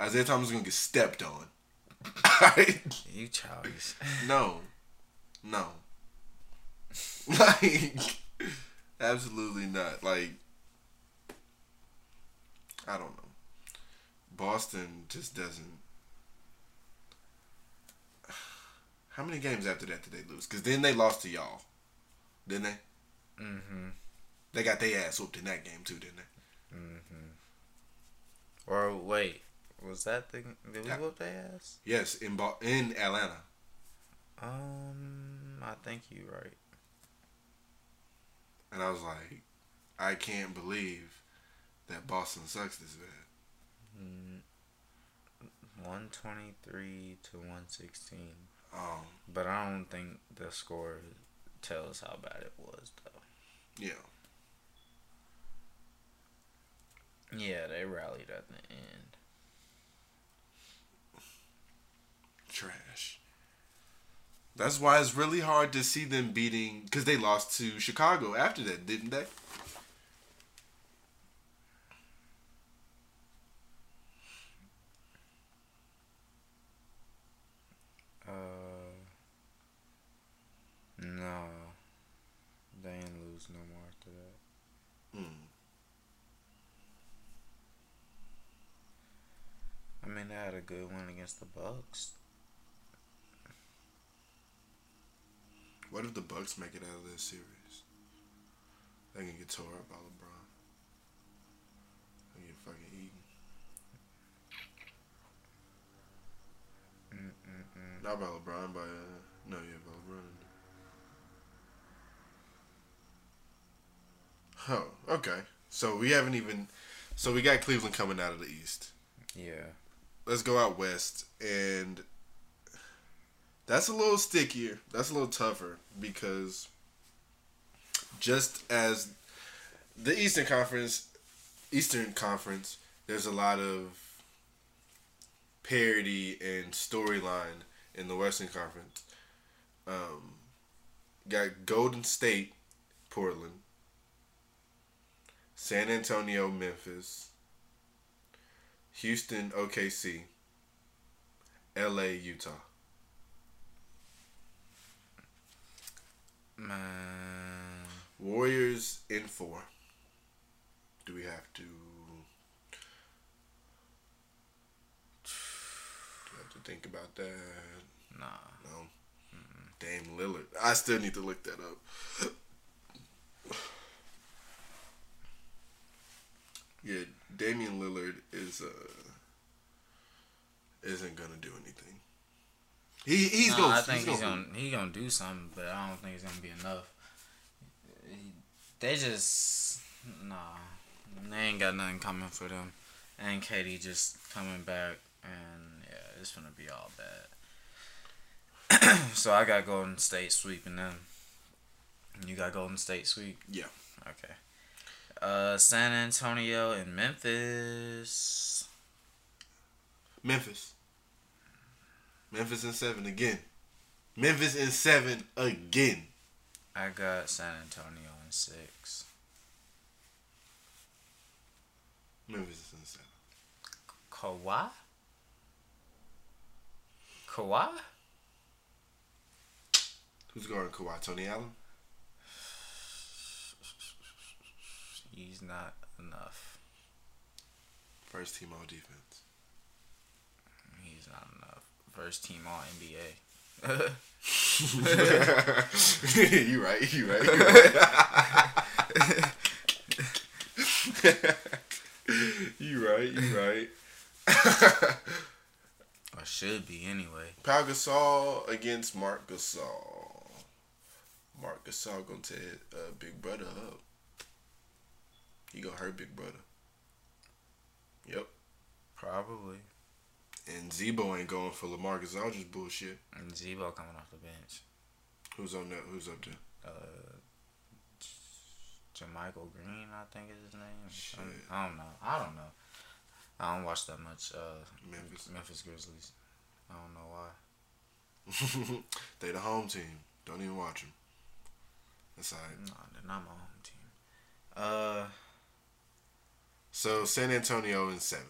Isaiah Thomas is gonna get stepped on. [LAUGHS] You childish. No. No. [LAUGHS] Like absolutely not. Like I don't know. Boston just doesn't [SIGHS] How many games after that did they lose? Because then they lost to y'all. Didn't they? Mm-hmm. They got their ass whooped in that game too, didn't they? Mm-hmm. Or wait, was that the did we Yeah. whoop their ass? Yes, in Bo- in Atlanta. Um, I think you're right. And I was like, I can't believe that Boston sucks this bad. One twenty three to one sixteen. Um, But I don't think the score tells how bad it was though. yeah. Yeah, they rallied at the end. trash. That's why it's really hard to see them beating because they lost to Chicago after that, didn't they? Uh, no, they didn't lose no more after that. Mm. I mean, they had a good one against the Bucks. What if the Bucks make it out of this series? They can get tore up by LeBron. They get fucking eaten. Mm-mm-mm. Not by LeBron, by uh, no, yeah, by LeBron. Oh, okay. So we haven't even. So we got Cleveland coming out of the East. Yeah. let's go out west and that's a little stickier. That's a little tougher because just as the eastern conference eastern conference there's a lot of parody and storyline in the western conference. Um, got golden state portland. San antonio memphis. Houston, OKC, LA, Utah. Man. Warriors in four. Do we have to? Do we have to think about that? Nah. No. Dame Lillard. I still need to look that up. yeah, Damian Lillard is uh isn't gonna do anything. He he's Nah, gonna. I think he's he's gonna. gonna he gonna do something, but I don't think it's gonna be enough. They just Nah, they ain't got nothing coming for them. And Katie just coming back, and yeah, it's gonna be all bad. [CLEARS THROAT] so I got Golden State sweeping them. You got Golden State sweep. Yeah. Okay. Uh, San Antonio and Memphis. Memphis. Memphis in seven again. Memphis in seven again. I got San Antonio in six. Memphis in seven. Kawhi. Kawhi. Who's guarding Kawhi? Tony Allen. He's not enough. First team all defense. He's not enough. First team All NBA. [LAUGHS] you right. You right. You right. [LAUGHS] you right. You right. or should be anyway. Pau Gasol against Marc Gasol. Marc Gasol gonna tear uh, Big Brother up. He gonna hurt Big Brother. Yep. Probably. And Zebo ain't going for LaMarcus Aldridge bullshit. And Zebo coming off the bench. Who's on that? Who's up there? Uh, JaMychal Green, I think is his name. Shit. I don't know. I don't know. I don't watch that much uh, Memphis. Memphis Grizzlies. I don't know why. [LAUGHS] they the home team. Don't even watch them. That's alright. No, they're not my home team. Uh, So San Antonio in seven.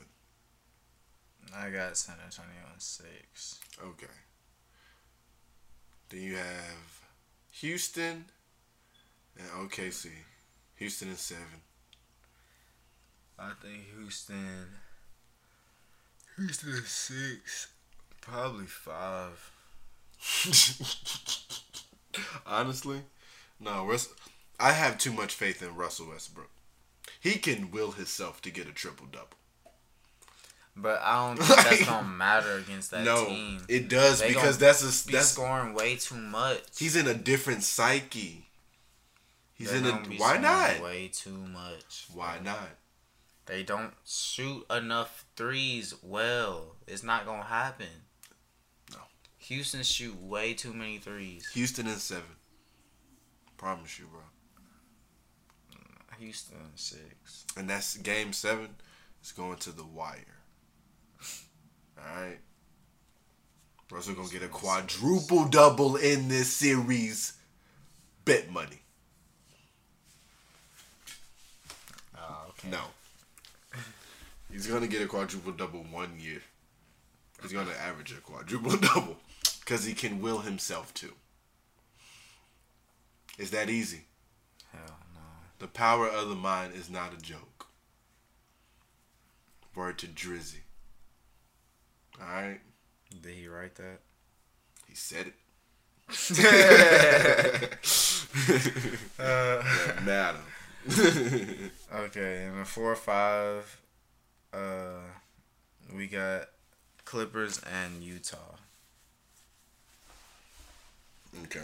I got San Antonio in six. Okay. Then you have Houston and OKC. Houston in seven. I think Houston. Houston is six. Probably five. [LAUGHS] Honestly, no. Russ, I have too much faith in Russell Westbrook. He can will himself to get a triple double. But I don't [LAUGHS] think that's gonna matter against that No, team. it does They because that's a Be that's scoring way too much. he's in a different psyche. He's They're in a be why not? Way too much. Why not? They don't shoot enough threes well. It's not gonna happen. No. Houston shoot way too many threes. Houston in seven. Promise you, bro. Houston six. And that's game seven. It's going to the wire. All right. Russell gonna get a quadruple double in this series. Bet money. Oh, okay. No. He's gonna get a quadruple double one year. He's gonna average a quadruple [LAUGHS] double because he can will himself to. It's that easy. Hell no. The power of the mind is not a joke. Word to Drizzy. Alright? Did he write that? He said it. [LAUGHS] [LAUGHS] Uh, Madam. [LAUGHS] Okay, in the four or five, uh, we got Clippers and Utah. okay.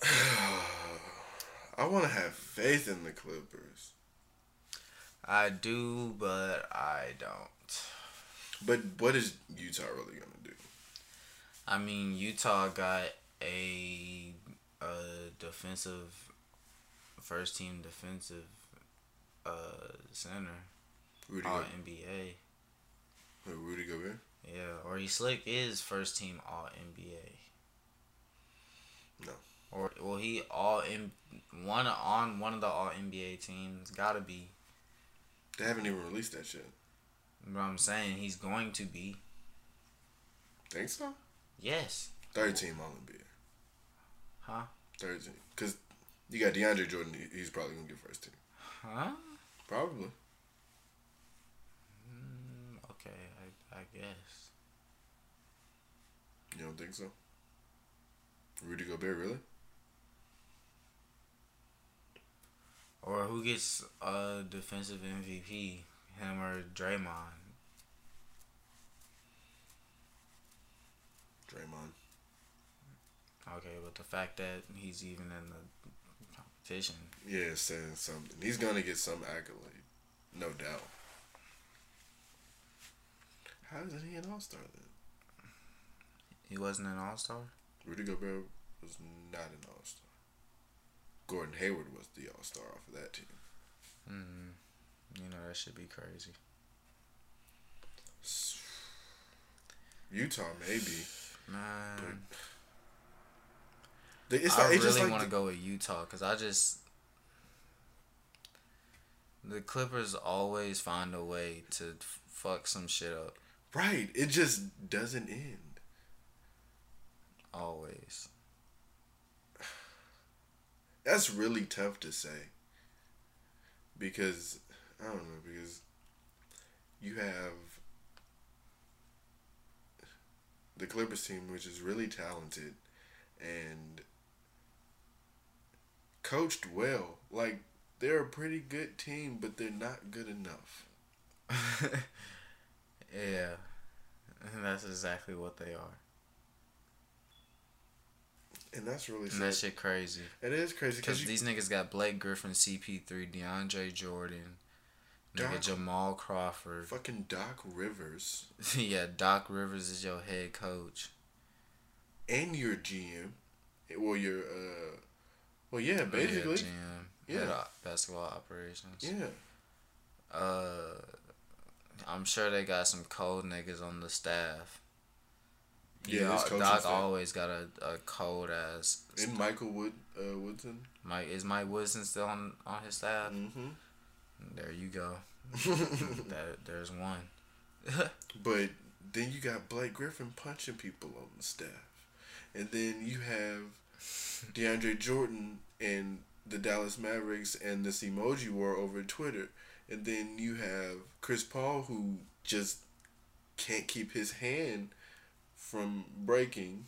[SIGHS] I want to have faith in the Clippers. I do, but I don't. But what is Utah really going to do? I mean, Utah got a, a defensive, first team defensive uh, center, Rudy, all Go- NBA. Who, Rudy Gobert? Yeah, or he slick is first team all NBA. No. Or well, he all in one on one of the all NBA teams. Gotta be. They haven't even released that shit. But I'm saying he's going to be. Think so? Yes. Third team All NBA. Huh? Third team. Because you got DeAndre Jordan. He's probably going to get first team. Huh? Probably. Mm, okay, I, I guess. You don't think so? Rudy Gobert, really? Or who gets a defensive MVP? Him or Draymond? Draymond. Okay, but the fact that he's even in the competition. Yeah, saying something. He's gonna get some accolade, no doubt. How isn't he an All Star then? He wasn't an All Star. Rudy Gobert was not an All Star. Gordon Hayward was the All Star off of that team. Mm-hmm. You know that should be crazy. Utah maybe. Man, It's I like, just really like want to go with Utah because I just the Clippers always find a way to f- fuck some shit up. right. It just doesn't end. Always. [SIGHS] That's really tough to say. Because I don't know, because you have the Clippers team which is really talented and coached well. Like they're a pretty good team, but they're not good enough. [LAUGHS] Yeah, that's exactly what they are. And that's really And that shit crazy. It is crazy Because because these niggas got Blake Griffin, CP3, DeAndre Jordan, nigga Jamal Crawford. fucking Doc Rivers [LAUGHS] yeah, Doc Rivers is your head coach. and your GM, well your uh, well yeah, basically Yeah, GM. Yeah. Basketball operations. yeah. Uh, I'm sure they got some cold niggas on the staff. Yeah, Doc- his Doc staff. always got a, a cold ass. And Michael Wood uh, Woodson. Mike is Mike Woodson still on on his staff? Mm-hmm. There you go. [LAUGHS] that there's one. [LAUGHS] But then you got Blake Griffin punching people on the staff, and then you have DeAndre Jordan and the Dallas Mavericks and this emoji war over Twitter, and then you have Chris Paul who just can't keep his hand from breaking.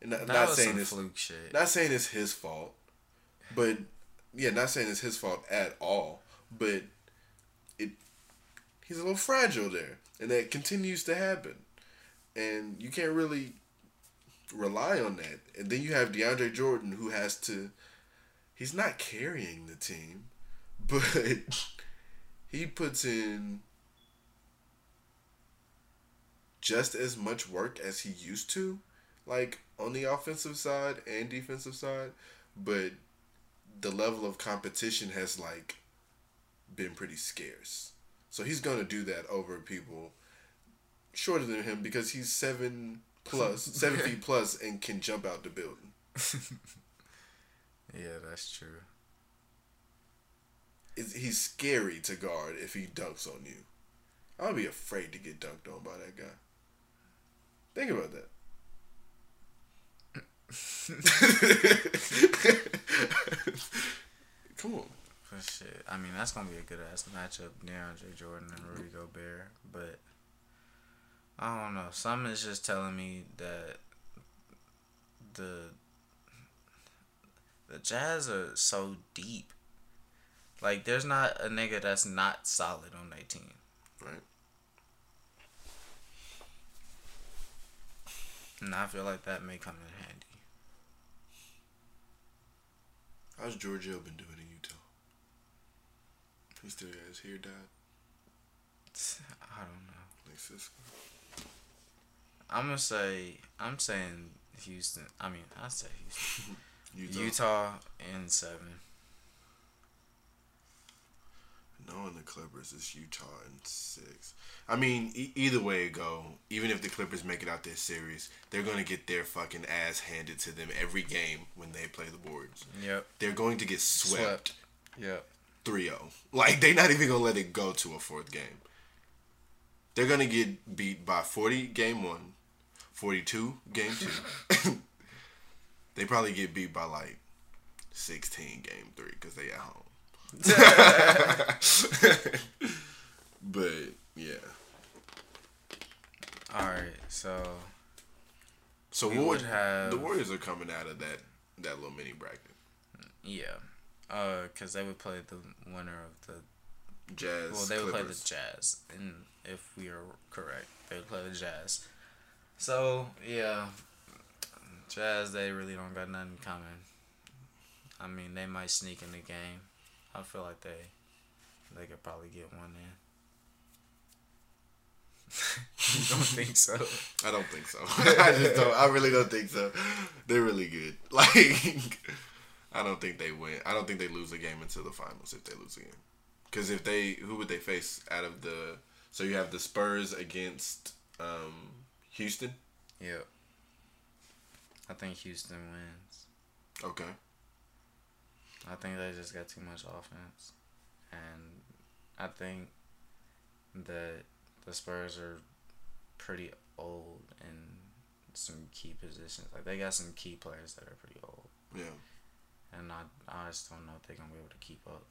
And not, not saying it's fluke shit. not saying it's his fault, but yeah, not saying it's his fault at all. But it, he's a little fragile there, and that continues to happen, and you can't really rely on that. And then you have DeAndre Jordan who has to. He's not carrying the team, [LAUGHS] but he puts in just as much work as he used to like on the offensive side and defensive side, but the level of competition has like been pretty scarce. So he's gonna do that over people shorter than him because he's seven plus, [LAUGHS] seven feet plus, and can jump out the building. [LAUGHS] Yeah, that's true. It's, he's scary to guard if he dunks on you. I'd be afraid to get dunked on by that guy. Think about that. [LAUGHS] Come on. Shit. I mean, that's gonna be a good ass matchup, DeAndre Jordan and Rudy Gobert. But I don't know. Something is just telling me that the the Jazz are so deep. Like, there's not a nigga that's not solid on their team. Right. And I feel like that may come in handy. How's Giorgio been doing? He still got his hair dyed I don't know. like Cisco. I'm gonna say I'm saying Houston. I mean, I say Houston. [LAUGHS] Utah. Utah in seven. Knowing the Clippers is Utah in six. I mean, e- either way it go, even if the Clippers make it out this series, they're gonna get their fucking ass handed to them every game when they play the boards. Yep. They're going to get swept Yep. 3-0. Like they're not even gonna let it go to a fourth game. They're gonna get beat by 40 game one, 42 game two. [LAUGHS] they probably get beat by like 16 game three because they at home. [LAUGHS] but yeah. All right. So So We what would have- the Warriors are coming out of that that little mini bracket. yeah, uh, cause they would play the winner of the. Jazz. Well, they would play the Jazz, and if we are correct, they would play the Jazz. So yeah, Jazz they really don't got nothing coming. I mean, they might sneak in the game. I feel like they they could probably get one in. [LAUGHS] you don't think so? I don't think so. [LAUGHS] I just don't. I really don't think so. They're really good. [LAUGHS] Like, I don't think they win. I don't think they lose a game until the finals if they lose a game. Because if they, who would they face out of the? So you have the Spurs against um, Houston. Yeah. I think Houston wins. Okay. I think they just got too much offense, and I think that the Spurs are pretty old in some key positions. Like they got some key players that are pretty old, Yeah. And I I just don't know if they're gonna be able to keep up.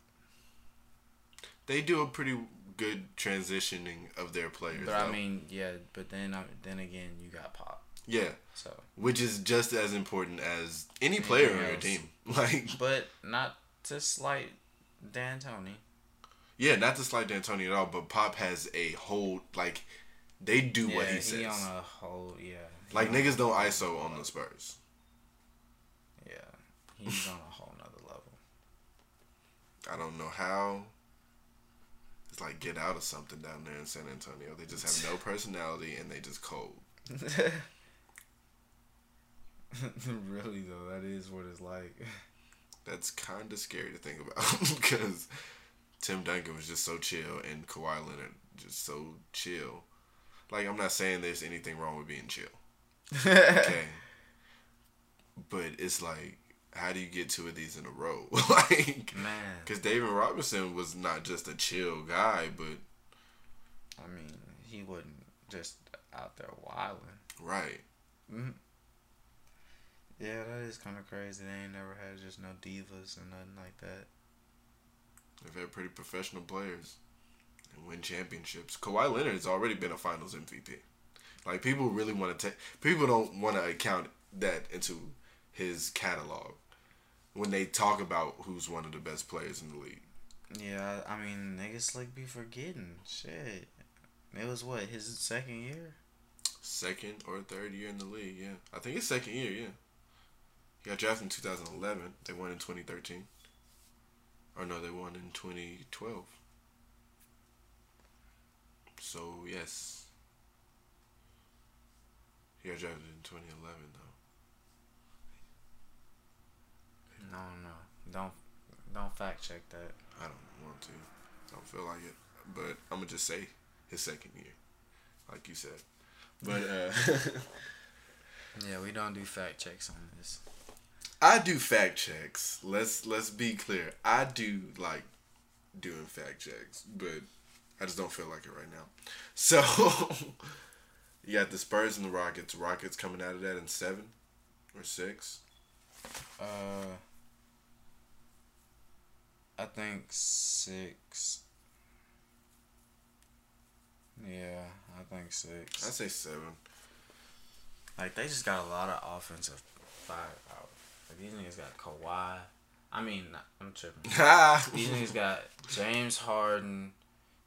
They do a pretty good transitioning of their players. But I mean, yeah. But then I, then again, you got Pop. yeah, So, which is just as important as any player on your team. [LAUGHS] Like, but not to slight D'Antoni. yeah, not to slight D'Antoni at all, but Pop has a whole like. They do yeah, what he he says. on a whole yeah. Like niggas don't ISO on the. Spurs. He's on a whole nother level. I don't know how. It's like get out of something down there in San Antonio. They just have no [LAUGHS] personality and they just cold. [LAUGHS] really though, that is what it's like. That's kind of scary to think about [LAUGHS] because Tim Duncan was just so chill and Kawhi Leonard just so chill. Like I'm not saying there's anything wrong with being chill. Okay. but it's like how do you get two of these in a row? [LAUGHS] like Man, Because David Robinson was not just a chill guy, but I mean, he wasn't just out there wilding. right. Mm-hmm. Yeah, that is kind of crazy. They ain't never had just no divas and nothing like that. They've had pretty professional players and win championships. Kawhi Leonard has already been a Finals MVP. Like people really want to take. People don't want to account that into his catalog when they talk about who's one of the best players in the league. Yeah, I mean, niggas like be forgetting. Shit. It was what, his second year? Second or third year in the league, yeah. I think it's second year, yeah. He got drafted in 2011. They won in 2013. Or no, they won in 2012. So, yes. He got drafted in 2011, though. No, no. Don't don't fact check that. I don't want to. Don't feel like it. But I'm going to just say his second year. Like you said. But, uh,. [LAUGHS] Yeah, we don't do fact checks on this. I do fact checks. Let's let's be clear. I do like doing fact checks, but I just don't feel like it right now. [LAUGHS] So [LAUGHS] you got the Spurs and the Rockets. Rockets coming out of that in seven or six. Uh, I think six. Yeah, I think six. I six. say seven. Like they just got a lot of offensive firepower. Like these niggas got Kawhi. I mean, I'm tripping. [LAUGHS] Ah. These niggas got James Harden,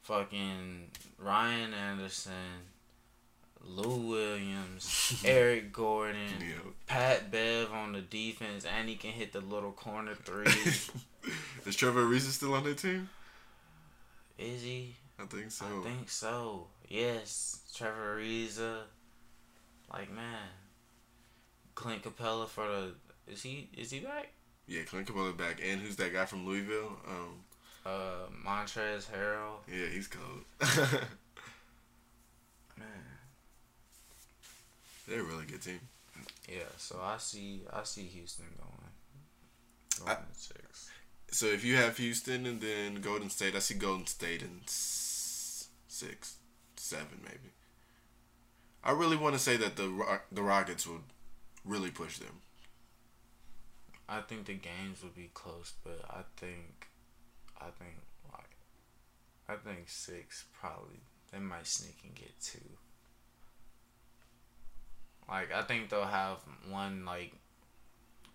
fucking Ryan Anderson, Lou Williams, [LAUGHS] Eric Gordon, Yeah. Pat Bev on the defense, and he can hit the little corner three. [LAUGHS] Is Trevor Ariza still on that team? Is he? I think so. I think so. Yes, Trevor Ariza. Like man, Clint Capela for the. Is he? Is he back? yeah, Clint Capela back, and who's that guy from Louisville? Um, Uh, Montrezl Harrell. yeah, he's cold. [LAUGHS] They're a really good team. Yeah, so I see I see Houston going. I- Going to six. So if you have Houston and then Golden State, I see Golden State in six, seven maybe. I really want to say that the the Rockets would really push them. I think the games would be close, but I think I think like I think six probably they might sneak and get two. Like I think they'll have one like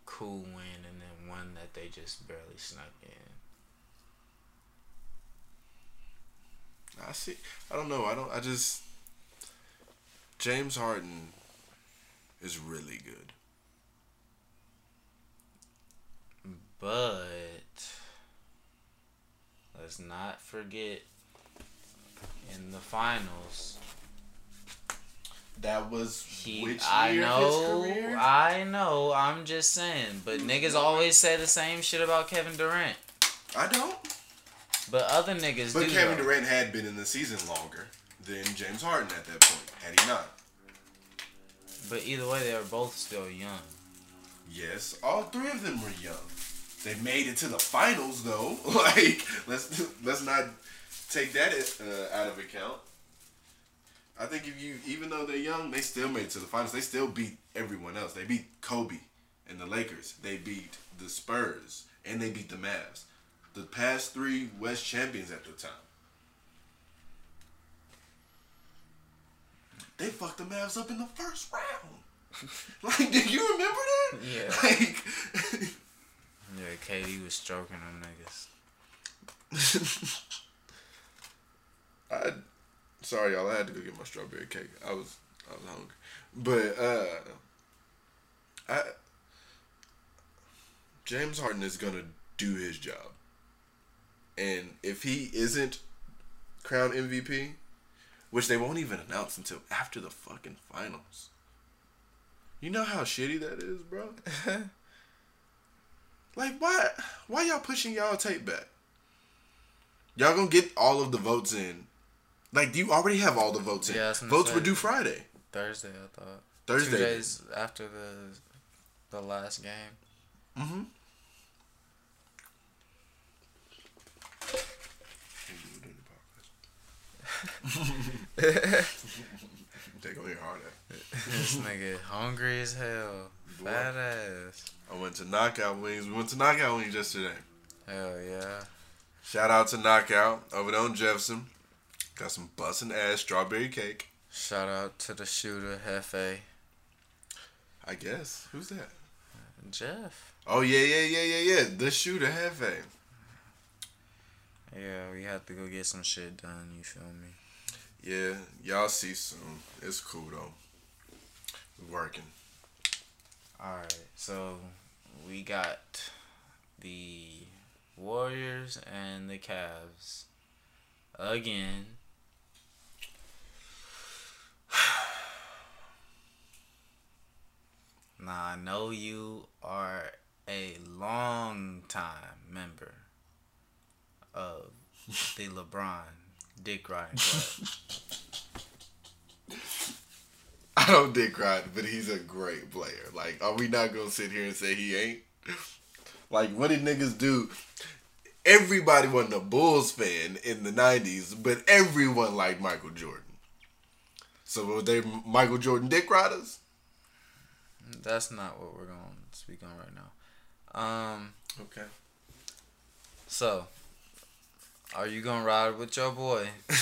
cool win and then one that they just barely snuck in. I see. I don't know. I don't. I just James Harden is really good. But let's not forget in the finals that was He, which I know, of his career? I know. I'm just saying, but niggas always say the same shit about Kevin Durant. I don't. But other niggas But. Kevin though. Durant had been in the season longer than James Harden at that point, had he not. But either way, they were both still young. Yes, all three of them were young. They made it to the finals though. [LAUGHS] like let's let's not take that uh, out of account. I think if you even though they're young, they still made it to the finals. They still beat everyone else. They beat Kobe and the Lakers. They beat the Spurs and they beat the Mavs. The past three West champions at the time. They fucked the Mavs up in the first round. [LAUGHS] like, do you remember that? Yeah. [LAUGHS] Like, [LAUGHS] Yeah, KD was stroking them niggas. I sorry y'all, I had to go get my strawberry cake. I was I was hungry. But uh I James Harden is gonna do his job. And if he isn't crowned MVP, which they won't even announce until after the fucking finals. You know how shitty that is, bro? [LAUGHS] like why why y'all pushing y'all tape back? Y'all gonna get all of the votes in. Like, do you already have all the votes in. Yeah, votes were due Friday. Thursday, I thought. Thursday. Two days after the the last game. Mm-hmm. They gonna hear hard at. This nigga hungry as hell. Boy. Fat ass. I went to Knockout Wings. We went to Knockout Wings yesterday. Hell yeah. Shout out to Knockout over there on Jefferson. Got some bussin' ass strawberry cake. Shout out to the shooter, Hefe. I guess. Who's that? Jeff. Oh yeah, yeah, yeah, yeah, yeah. The shooter Hefe. Yeah, we have to go get some shit done, you feel me? Yeah, y'all see soon. It's cool though. We working. Alright, so we got the Warriors and the Cavs again. [SIGHS] Now I know you are a long time member of [LAUGHS] the LeBron Dick Riding [LAUGHS] Club. I don't dick ride, but he's a great player. Like, are we not gonna sit here and say he ain't? Like, what did niggas do? Everybody wasn't a Bulls fan in the '90s, but everyone liked Michael Jordan. So were they Michael Jordan dick riders? That's not what we're going to speak on right now. Um, Okay. so are you gonna ride with your boy, [LAUGHS]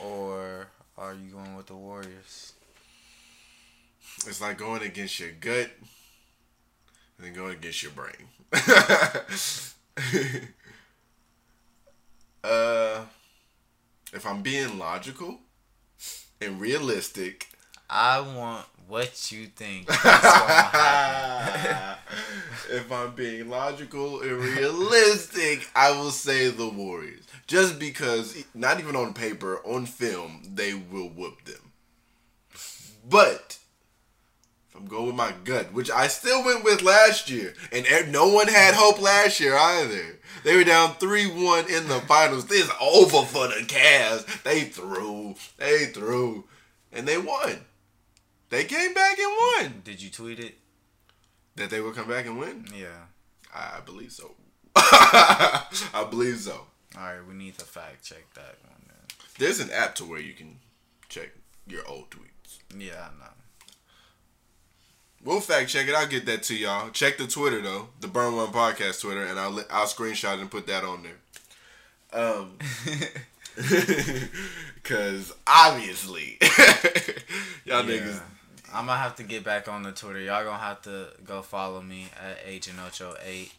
or are you going with the Warriors? it's like going against your gut and then going against your brain. [LAUGHS] uh, if I'm being logical and realistic, I want what you think. is gonna [LAUGHS] happen. if I'm being logical and realistic, I will say the Warriors. Just because, not even on paper, on film, they will whoop them. But I'm going with my gut, which I still went with last year, and no one had hope last year either. They were down 3 1 in the finals. This is over for the Cavs. They threw, they threw, and they won. They came back and won. Did you tweet it? That they would come back and win? Yeah. I believe so. [LAUGHS] I believe so. All right, we need to fact check that one. There's an app to where you can check your old tweets. Yeah, I know. We'll fact check it. I'll get that to y'all. Check the Twitter though, the Burn One Podcast Twitter, and I'll I'll screenshot and put that on there. Um, [LAUGHS] [LAUGHS] because obviously [LAUGHS] y'all niggas. I'm gonna have to get back on the Twitter. Y'all gonna have to go follow me at Agent Ocho Eight,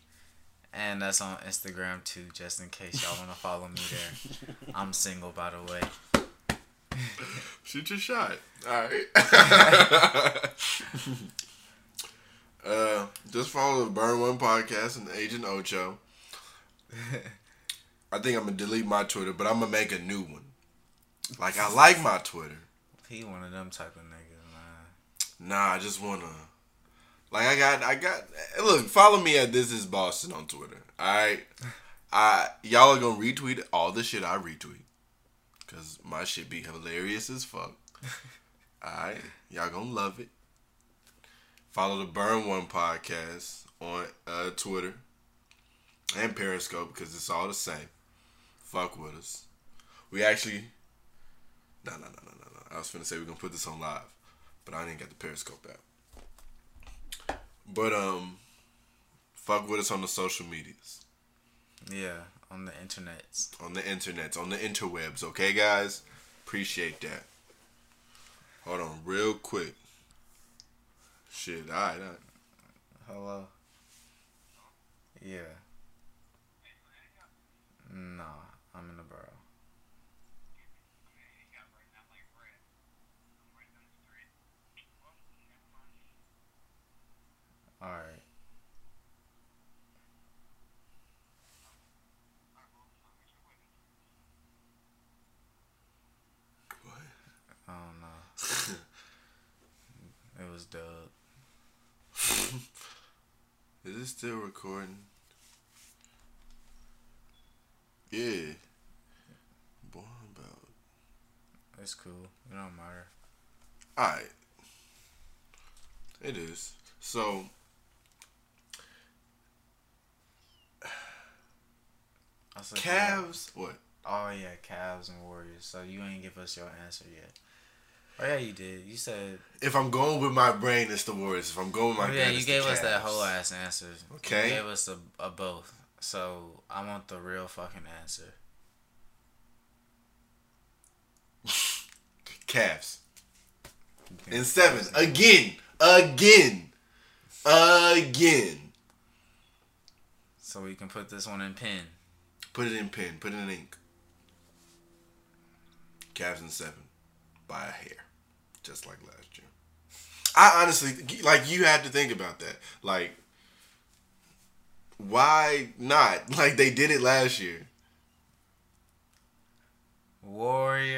and that's on Instagram too, just in case y'all wanna follow me there. I'm single, by the way. Shoot your shot. All right. Uh, just follow the Burn One Podcast and Agent Ocho. [LAUGHS] I think I'm gonna delete my Twitter, but I'm gonna make a new one. Like I like my Twitter. He one of them type of niggas, man. Nah, I just wanna. Like I got, I got. Look, follow me at this is Boston on Twitter. All right, [LAUGHS] I y'all are gonna retweet all the shit I retweet, cause my shit be hilarious as fuck. [LAUGHS] all right, y'all gonna love it. Follow the Burn One podcast on uh, Twitter and Periscope because it's all the same. Fuck with us. We actually. No, no, no, no, no, no. I was finna say we're gonna put this on live, but I didn't get the Periscope app. But um, fuck with us on the social medias, Yeah, on the internets. on the internets, on the interwebs. Okay, guys, appreciate that. Hold on, real quick. Shit, all right, all right. Hello. Yeah. Nah, I'm in the borough. All right. I don't know. [LAUGHS] it was Doug. [LAUGHS] Is it still recording? Yeah. Boy, about. It's cool. It don't matter. Alright. It is. So. [SIGHS] I said, Cavs. What? Oh yeah, Cavs and Warriors. So you ain't give us your answer yet. Oh yeah, you did. You said. If I'm going with my brain, it's the Warriors. If I'm going with my Oh, yeah, brain, you gave us that whole ass answer. Okay. You gave us a, a both. So I want the real fucking answer. [LAUGHS] Cavs. In seven. Again. Again. Again. So we can put this one in pen. Put it in pen. Put it in ink. Cavs in seven. By a hair. Just like last year. I honestly, like, you have to think about that. Like, why not? [LAUGHS] Like, they did it last year. Warriors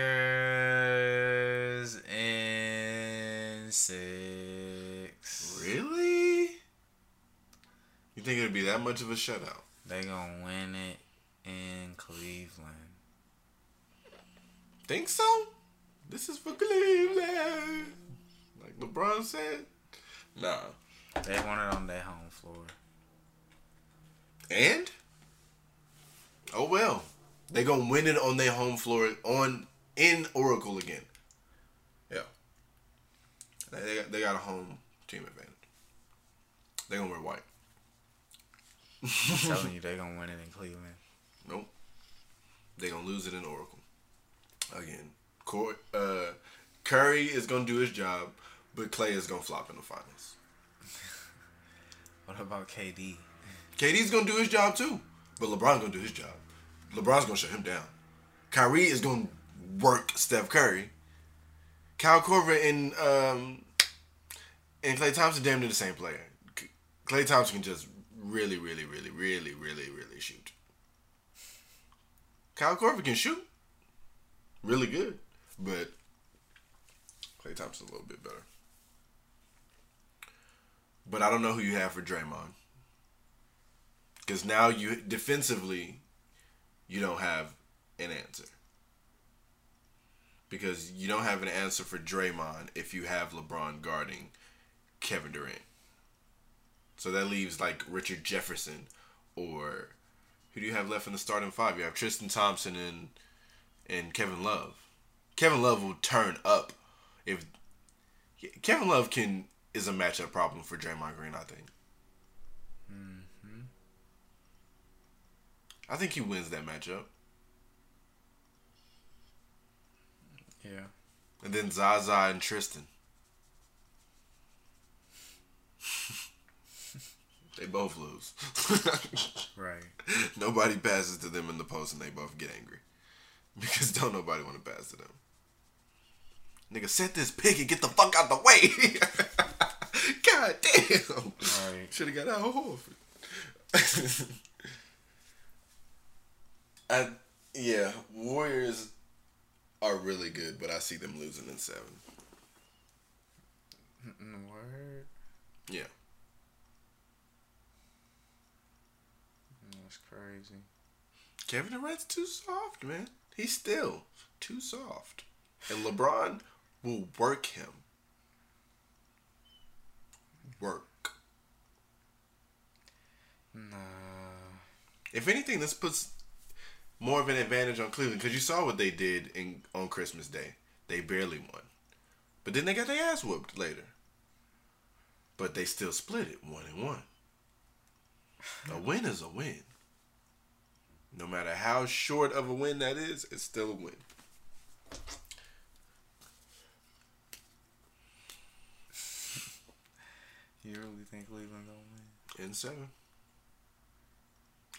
in six. Really? You think it'd be that much of a shutout? They gonna win it in Cleveland. Think so? This is for Cleveland. Like LeBron said. Nah. They want it on their home floor. And? Oh well. They gonna win it on their home floor on in Oracle again. Yeah. They, they got, they got a home team advantage. They gonna wear white. I'm telling you, [LAUGHS] they gonna win it in Cleveland. Nope. They gonna lose it in Oracle. Again. Uh, Curry is gonna do his job, but Klay is gonna flop in the finals. [LAUGHS] What about KD? KD's gonna do his job too, but LeBron's gonna do his job. LeBron's gonna shut him down. Kyrie is gonna work Steph Curry. Kyle Korver and um and Klay Thompson damn near the same player. Klay Thompson can just really, really, really, really, really, really shoot. Kyle Korver can shoot really good, but Klay Thompson's a little bit better. But I don't know who you have for Draymond. Because now you defensively, you don't have an answer. Because you don't have an answer for Draymond if you have LeBron guarding Kevin Durant. So that leaves like Richard Jefferson or who do you have left in the starting five? You have Tristan Thompson and and Kevin Love. Kevin Love will turn up if Kevin Love can is a matchup problem for Draymond Green. I think. Mm-hmm. I think he wins that matchup. Yeah. And then Zaza and Tristan. [LAUGHS] they both lose. [LAUGHS] Right. nobody passes to them in the post and they both get angry. [LAUGHS] Because don't nobody want to pass to them. Nigga, set this pig and get the fuck out the way. [LAUGHS] God damn. Right. Should have got out Horford. [LAUGHS] I yeah, Warriors are really good, but I see them losing in seven. Mm, mm, word. Yeah. Mm, that's crazy. Kevin Durant's too soft, man. He's still too soft. And LeBron will work him. Work. Nah. If anything, this puts more of an advantage on Cleveland because you saw what they did in on Christmas Day. They barely won, but then they got their ass whooped later. But they still split it one and one. A [SIGHS] win is a win. No matter how short of a win that is, it's still a win. You really think Cleveland gonna win? In seven.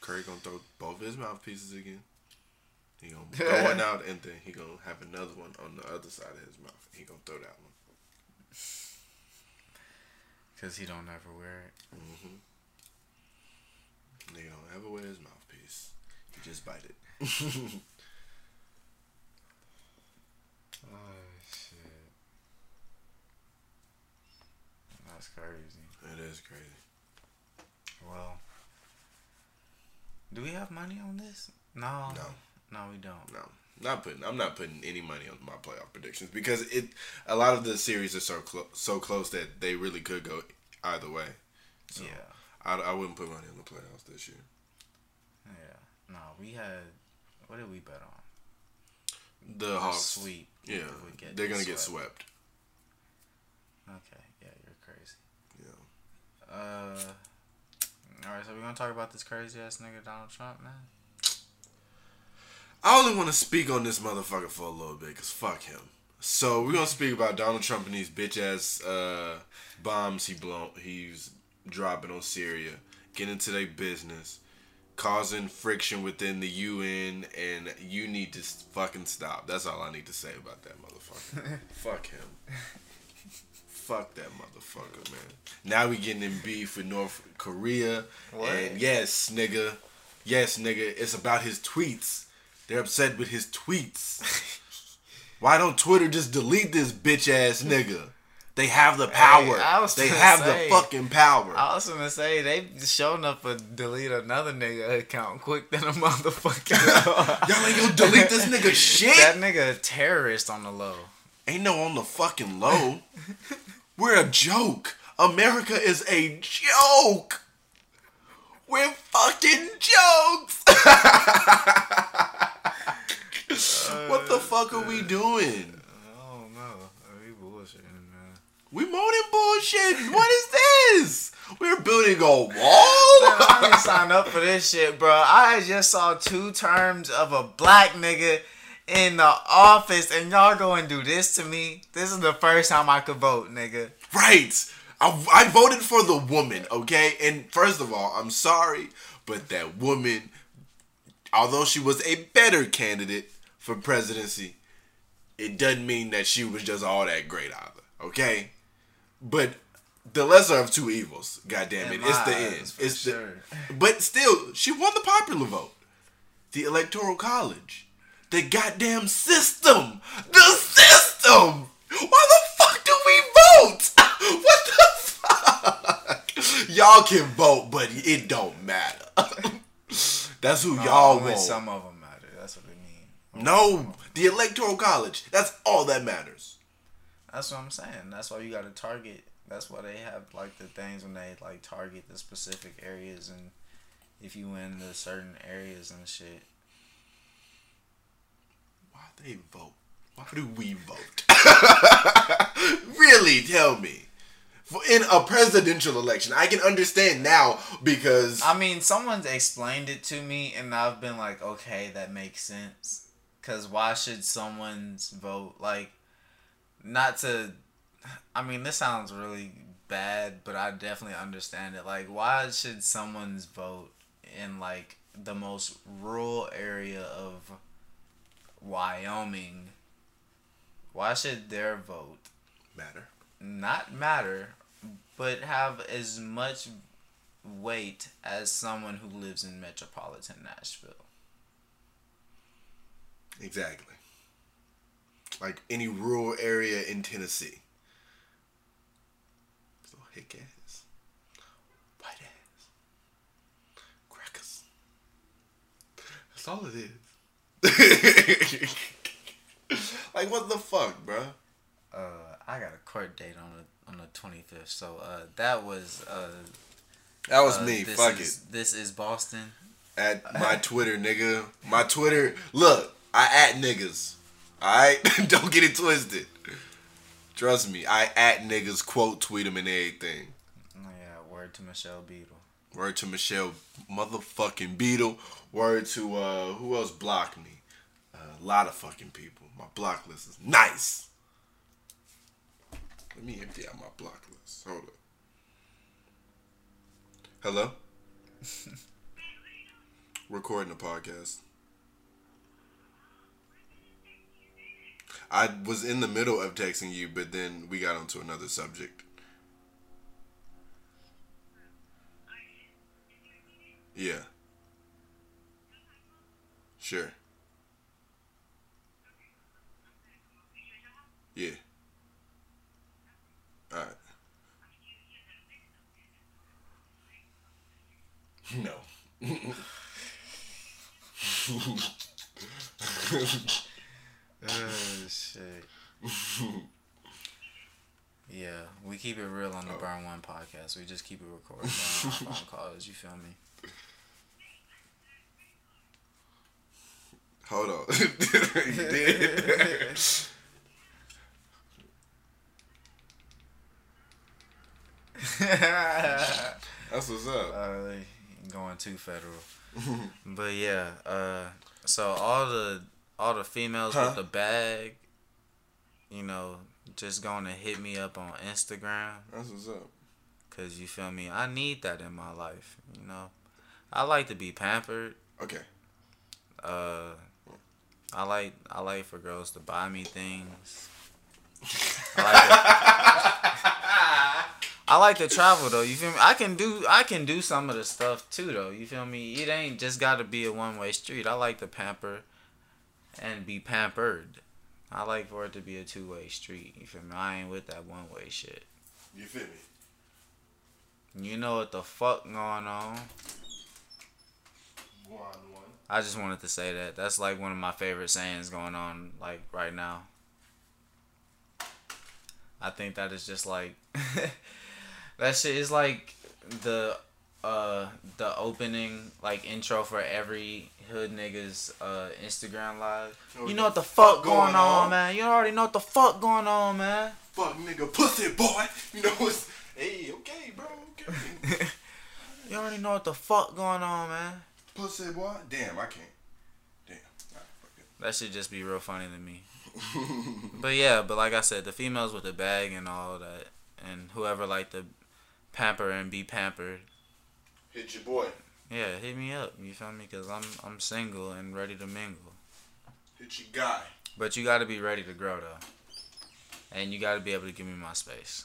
Curry gonna throw both his mouthpieces again. He gonna throw one [LAUGHS] out and then he gonna have another one on the other side of his mouth. He gonna throw that one. Cause he don't ever wear it. Mm-hmm. Nigga don't ever wear his mouthpiece. He just bite it. [LAUGHS] Oh shit. That's crazy. It is crazy. Well, do we have money on this? No. No. No, we don't. No, not putting. I'm not putting any money on my playoff predictions because it. A lot of the series are so close, so close that they really could go either way. So Yeah. I, I wouldn't put money on the playoffs this year. Yeah. No, we had. What did we bet on? The Hawks. sweep. Yeah, they're gonna get swept. Okay. Yeah, you're crazy. Yeah. Uh. All right, so we're gonna talk about this crazy ass nigga Donald Trump, man. I only want to speak on this motherfucker for a little bit, cause fuck him. So we're gonna speak about Donald Trump and these bitch ass uh, bombs he blown, he's dropping on Syria, getting into their business, causing friction within the UN, and you need to fucking stop. That's all I need to say about that motherfucker. [LAUGHS] fuck him. Fuck that motherfucker, man. Now we getting in beef with North Korea, What? and yes, nigga, yes, nigga, it's about his tweets. They're upset with his tweets. [LAUGHS] Why don't Twitter just delete this bitch ass nigga? They have the power. I was they have say- the fucking power. I was gonna say they showing up to delete another nigga account quick than a motherfucker. [LAUGHS] Y'all ain't gonna delete this nigga [LAUGHS] shit. that nigga a terrorist on the low. Ain't no on the fucking low. We're a joke. America is a joke. We're fucking jokes. [LAUGHS] what the fuck are we doing? Oh no, we bullshitting, man. We than bullshit. What is this? We're building a wall. I didn't sign up for this shit, bro. I just saw two terms of a black nigga in the office, and y'all go and do this to me. This is the first time I could vote, nigga. Right. I, I voted for the woman, okay? And first of all, I'm sorry, but that woman, although she was a better candidate for presidency, it doesn't mean that she was just all that great either, okay? But the lesser of two evils, goddamn it, it's the end. It's the, sure. but still, she won the popular vote, the electoral college, the goddamn system, the system. Why the fuck do we vote? [LAUGHS] What the fuck? Y'all can vote, but it don't matter. [LAUGHS] That's who y'all Only want. some of them matter. That's what they mean. No, the electoral college. That's all that matters. That's what I'm saying. That's why you got to target. That's why they have like the things when they like target the specific areas and if you win the certain areas and shit. They vote? Why do we vote? [LAUGHS] really, tell me. For in a presidential election, I can understand now because I mean, someone's explained it to me, and I've been like, okay, that makes sense. Cause why should someone's vote like, not to? I mean, this sounds really bad, but I definitely understand it. Like, why should someone's vote in like the most rural area of Wyoming? Why should their vote matter. not matter, but have as much weight as someone who lives in metropolitan Nashville. Exactly. Like any rural area in Tennessee. So hick ass. White ass. Crackers. That's all it is. [LAUGHS] like what the fuck, bro? Uh, I got a court date on the on the twenty fifth. So uh, that was uh, That was uh, me. Fuck is, it. This is Boston. At [LAUGHS] my Twitter, nigga. My Twitter. Look, I at niggas. Alright? [LAUGHS] Don't get it twisted. Trust me, I at niggas, quote tweet them and everything. Yeah, word to Michelle Beadle. Word to Michelle motherfucking Beadle. Word to uh who else blocked me? A lot of fucking people. My block list is nice. Let me empty out my block list. Hold up. Hello? [LAUGHS] Recording a podcast. I was in the middle of texting you, but then we got onto another subject. Yeah. Sure. Yeah. No. [LAUGHS] Oh shit. yeah, we keep it real on the Oh. Burn One podcast. We just keep it recorded on [LAUGHS] phone calls. You feel me? Hold on. [LAUGHS] you did. [LAUGHS] That's what's up. uh, going too federal. [LAUGHS] but yeah, uh, so all the all the females Huh? with the bag, you know, just going to hit me up on Instagram. That's what's up. Cause you feel me, I need that in my life. You know, I like to be pampered. Okay. Uh, I like I like for girls to buy me things. [LAUGHS] I like, to, I like to travel though. You feel me? I can do I can do some of the stuff too though. You feel me? It ain't just got to be a one way street. I like to pamper and be pampered. I like for it to be a two way street. You feel me? I ain't with that one way shit. You feel me? You know what the fuck going on? One one. I just wanted to say that. That's like one of my favorite sayings going on like right now. I think that is just like [LAUGHS] that shit is like the uh the opening like intro for every hood niggas uh Instagram live. Oh, you know what the fuck going going on, on? man. You already know what the fuck going on, man. Fuck nigga pussy boy. [LAUGHS] You know what's Hey, okay, bro, okay. [LAUGHS] You already know what the fuck going on, man. pussy boy. Damn, I can't. Damn. That should just be real funny to me. but yeah, but like I said, the females with the bag and all that, and whoever like to pamper and be pampered, Hit your boy. yeah, hit me up. You feel me? Cause I'm I'm single and ready to mingle. Hit your guy. But you got to be ready to grow though, and you got to be able to give me my space.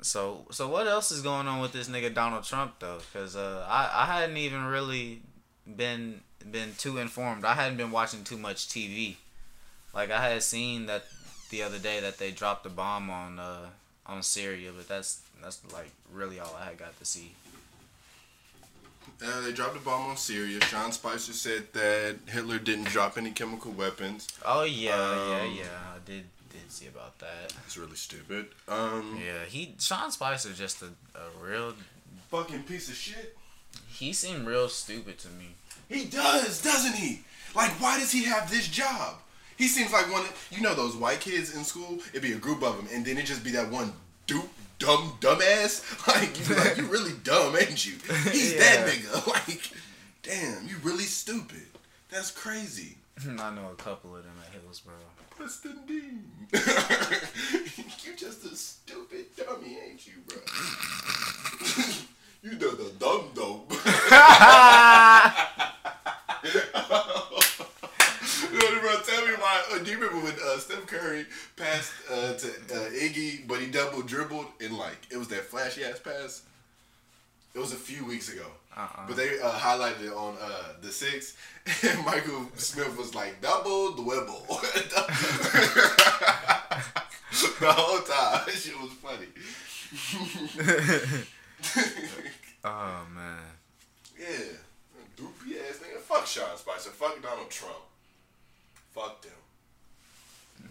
So so what else is going on with this nigga Donald Trump though? Cause uh, I I hadn't even really been been too informed. I hadn't been watching too much TV. Like I had seen that the other day that they dropped a bomb on uh on Syria, but that's that's like really all I had got to see. Uh, they dropped a bomb on Syria. Sean Spicer said that Hitler didn't drop any chemical weapons. Oh yeah, yeah, Um, yeah. I did did see about that. It's really stupid. Um, Yeah, he Sean Spicer just a, a real. fucking piece of shit. He seemed real stupid to me. He does, doesn't he? Like, why does he have this job? He seems like one. Of, you know those white kids in school? It'd be a group of them, and then it'd just be that one dude, dumb, dumbass. [LAUGHS] Like, you like, you really dumb, ain't you? [LAUGHS] He's that nigga. [LAUGHS] Like, damn, you really stupid. That's crazy. I know a couple of them at Hillsboro. Preston Dean. you just a stupid dummy, ain't you, bro? you the, the dumb dumb. You know, bro, tell me why. Uh, do you remember when uh, Steph Curry passed uh, to uh, Iggy, but he double dribbled and like it was that flashy ass pass? It was a few weeks ago. Uh-uh. But they uh, highlighted it on uh, the six, [LAUGHS] and Michael Smith was like double dwibble [LAUGHS] the whole time. That shit was funny. [LAUGHS] Oh man. yeah, droopy ass nigga. Fuck Sean Spicer. Fuck Donald Trump. Fuck them.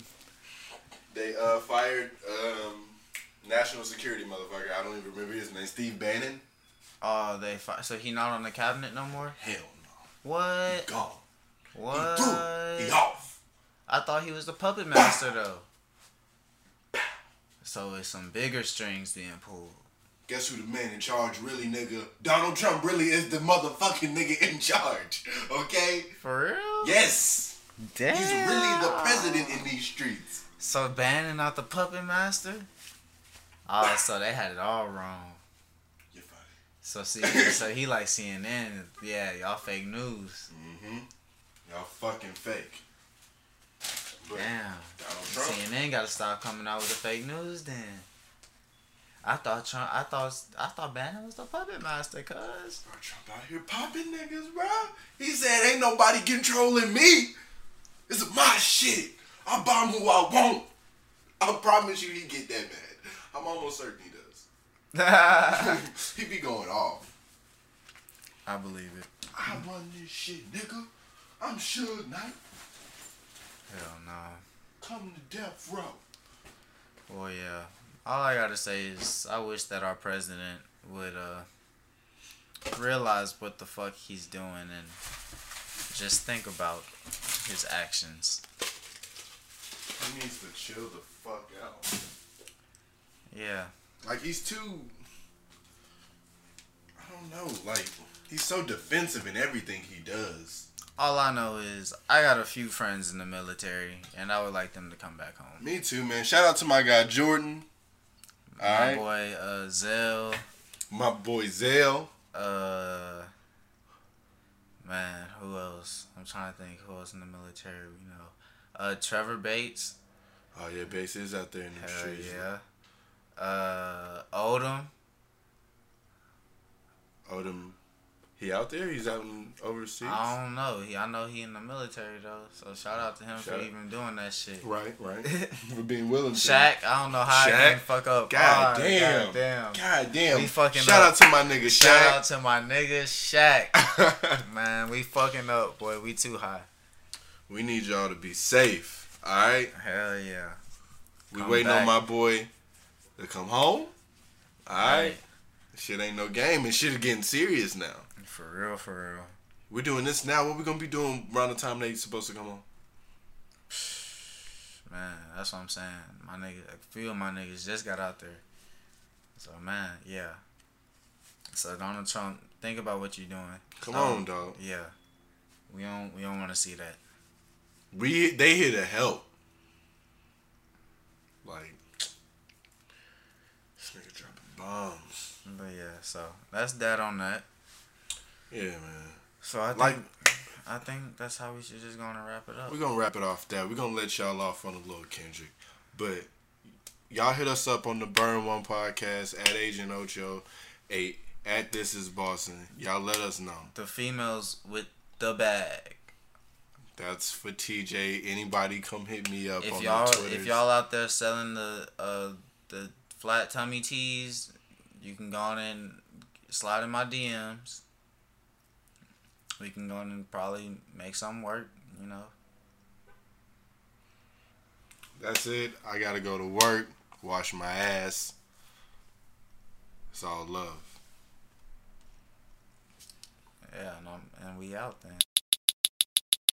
They uh fired um national security motherfucker. I don't even remember his name. Steve Bannon. Oh, they fi- so he not on the cabinet no more. Hell no. What? Gone. What? He through. He off. I thought he was the puppet master though. So it's some bigger strings being pulled. Guess who the man in charge really, nigga? Donald Trump really is the motherfucking nigga in charge. [LAUGHS] Okay? For real? Yes. Damn. He's really the president in these streets. So Bannon not the puppet master? Oh, so they had it all wrong. You're funny. So see, so he like CNN. Yeah, y'all fake news. Mm-hmm. Y'all fucking fake. But Damn. CNN got to stop coming out with the fake news then. I thought Trump. I thought. I thought Bannon was the puppet master, cuz. Bro, Trump out here popping niggas, bro. He said, ain't nobody controlling me. This is my shit. I bomb who I want. I promise you he get that mad. I'm almost certain he does. [LAUGHS] He be going off. I believe it. I run this shit, nigga. I'm Suge Knight. Hell no. Come to death row. Well, yeah. All I gotta say is I wish that our president would uh realize what the fuck he's doing and just think about his actions. He needs to chill the fuck out. Yeah. Like he's too. I don't know. Like he's so defensive in everything he does. All I know is I got a few friends in the military and I would like them to come back home. Me too, man. Shout out to my guy Jordan. My boy uh Zell, My boy Zell. uh man, who else? I'm trying to think who else in the military we know. Uh Trevor Bates. Oh yeah, Bates is out there in the Hell streets. yeah. Uh Odom. Odom, he out there? He's out in overseas. I don't know. He I know he in the military though. So shout out to him Shout for out. even doing that shit. Right, right. [LAUGHS] For being willing to. Shaq, I don't know how I Shaq? can fuck up. God Ah, damn. God damn. God damn. We fucking Shout up. out to my nigga Shaq. Shout out to my nigga Shaq. [LAUGHS] Man, we fucking up, boy. We too high. we need y'all to be safe. All right. Hell yeah. We Come waiting back. on my boy to come home. All right. Right. Shit ain't no game, and shit is getting serious now. For real, for real. We're doing this now. What we gonna be doing around the time they supposed to come on? [SIGHS] Man, that's what I'm saying. My nigga, a few of my niggas just got out there. So man, yeah. So Donald Trump, think about what you're doing. Come Um, on, dog. Yeah. We don't we don't want to see that. We they here to help. Like this nigga dropping bombs. But yeah, so that's that on that. Yeah, man. So I think Like I think that's how we should just gonna wrap it up. we're gonna wrap it off that. We're gonna let y'all off on a little Kendrick, but y'all hit us up on the Burn One podcast at Agent Ocho, eight at This Is Boston. Y'all let us know. The females with the bag. That's for TJ. Anybody come hit me up If on y'all if y'all out there selling the uh the flat tummy tees, you can go on and slide in my DMs. We can go and probably make something work, you know. That's it. I gotta go to work, wash my ass. It's all love. Yeah, and, I'm, and we out then.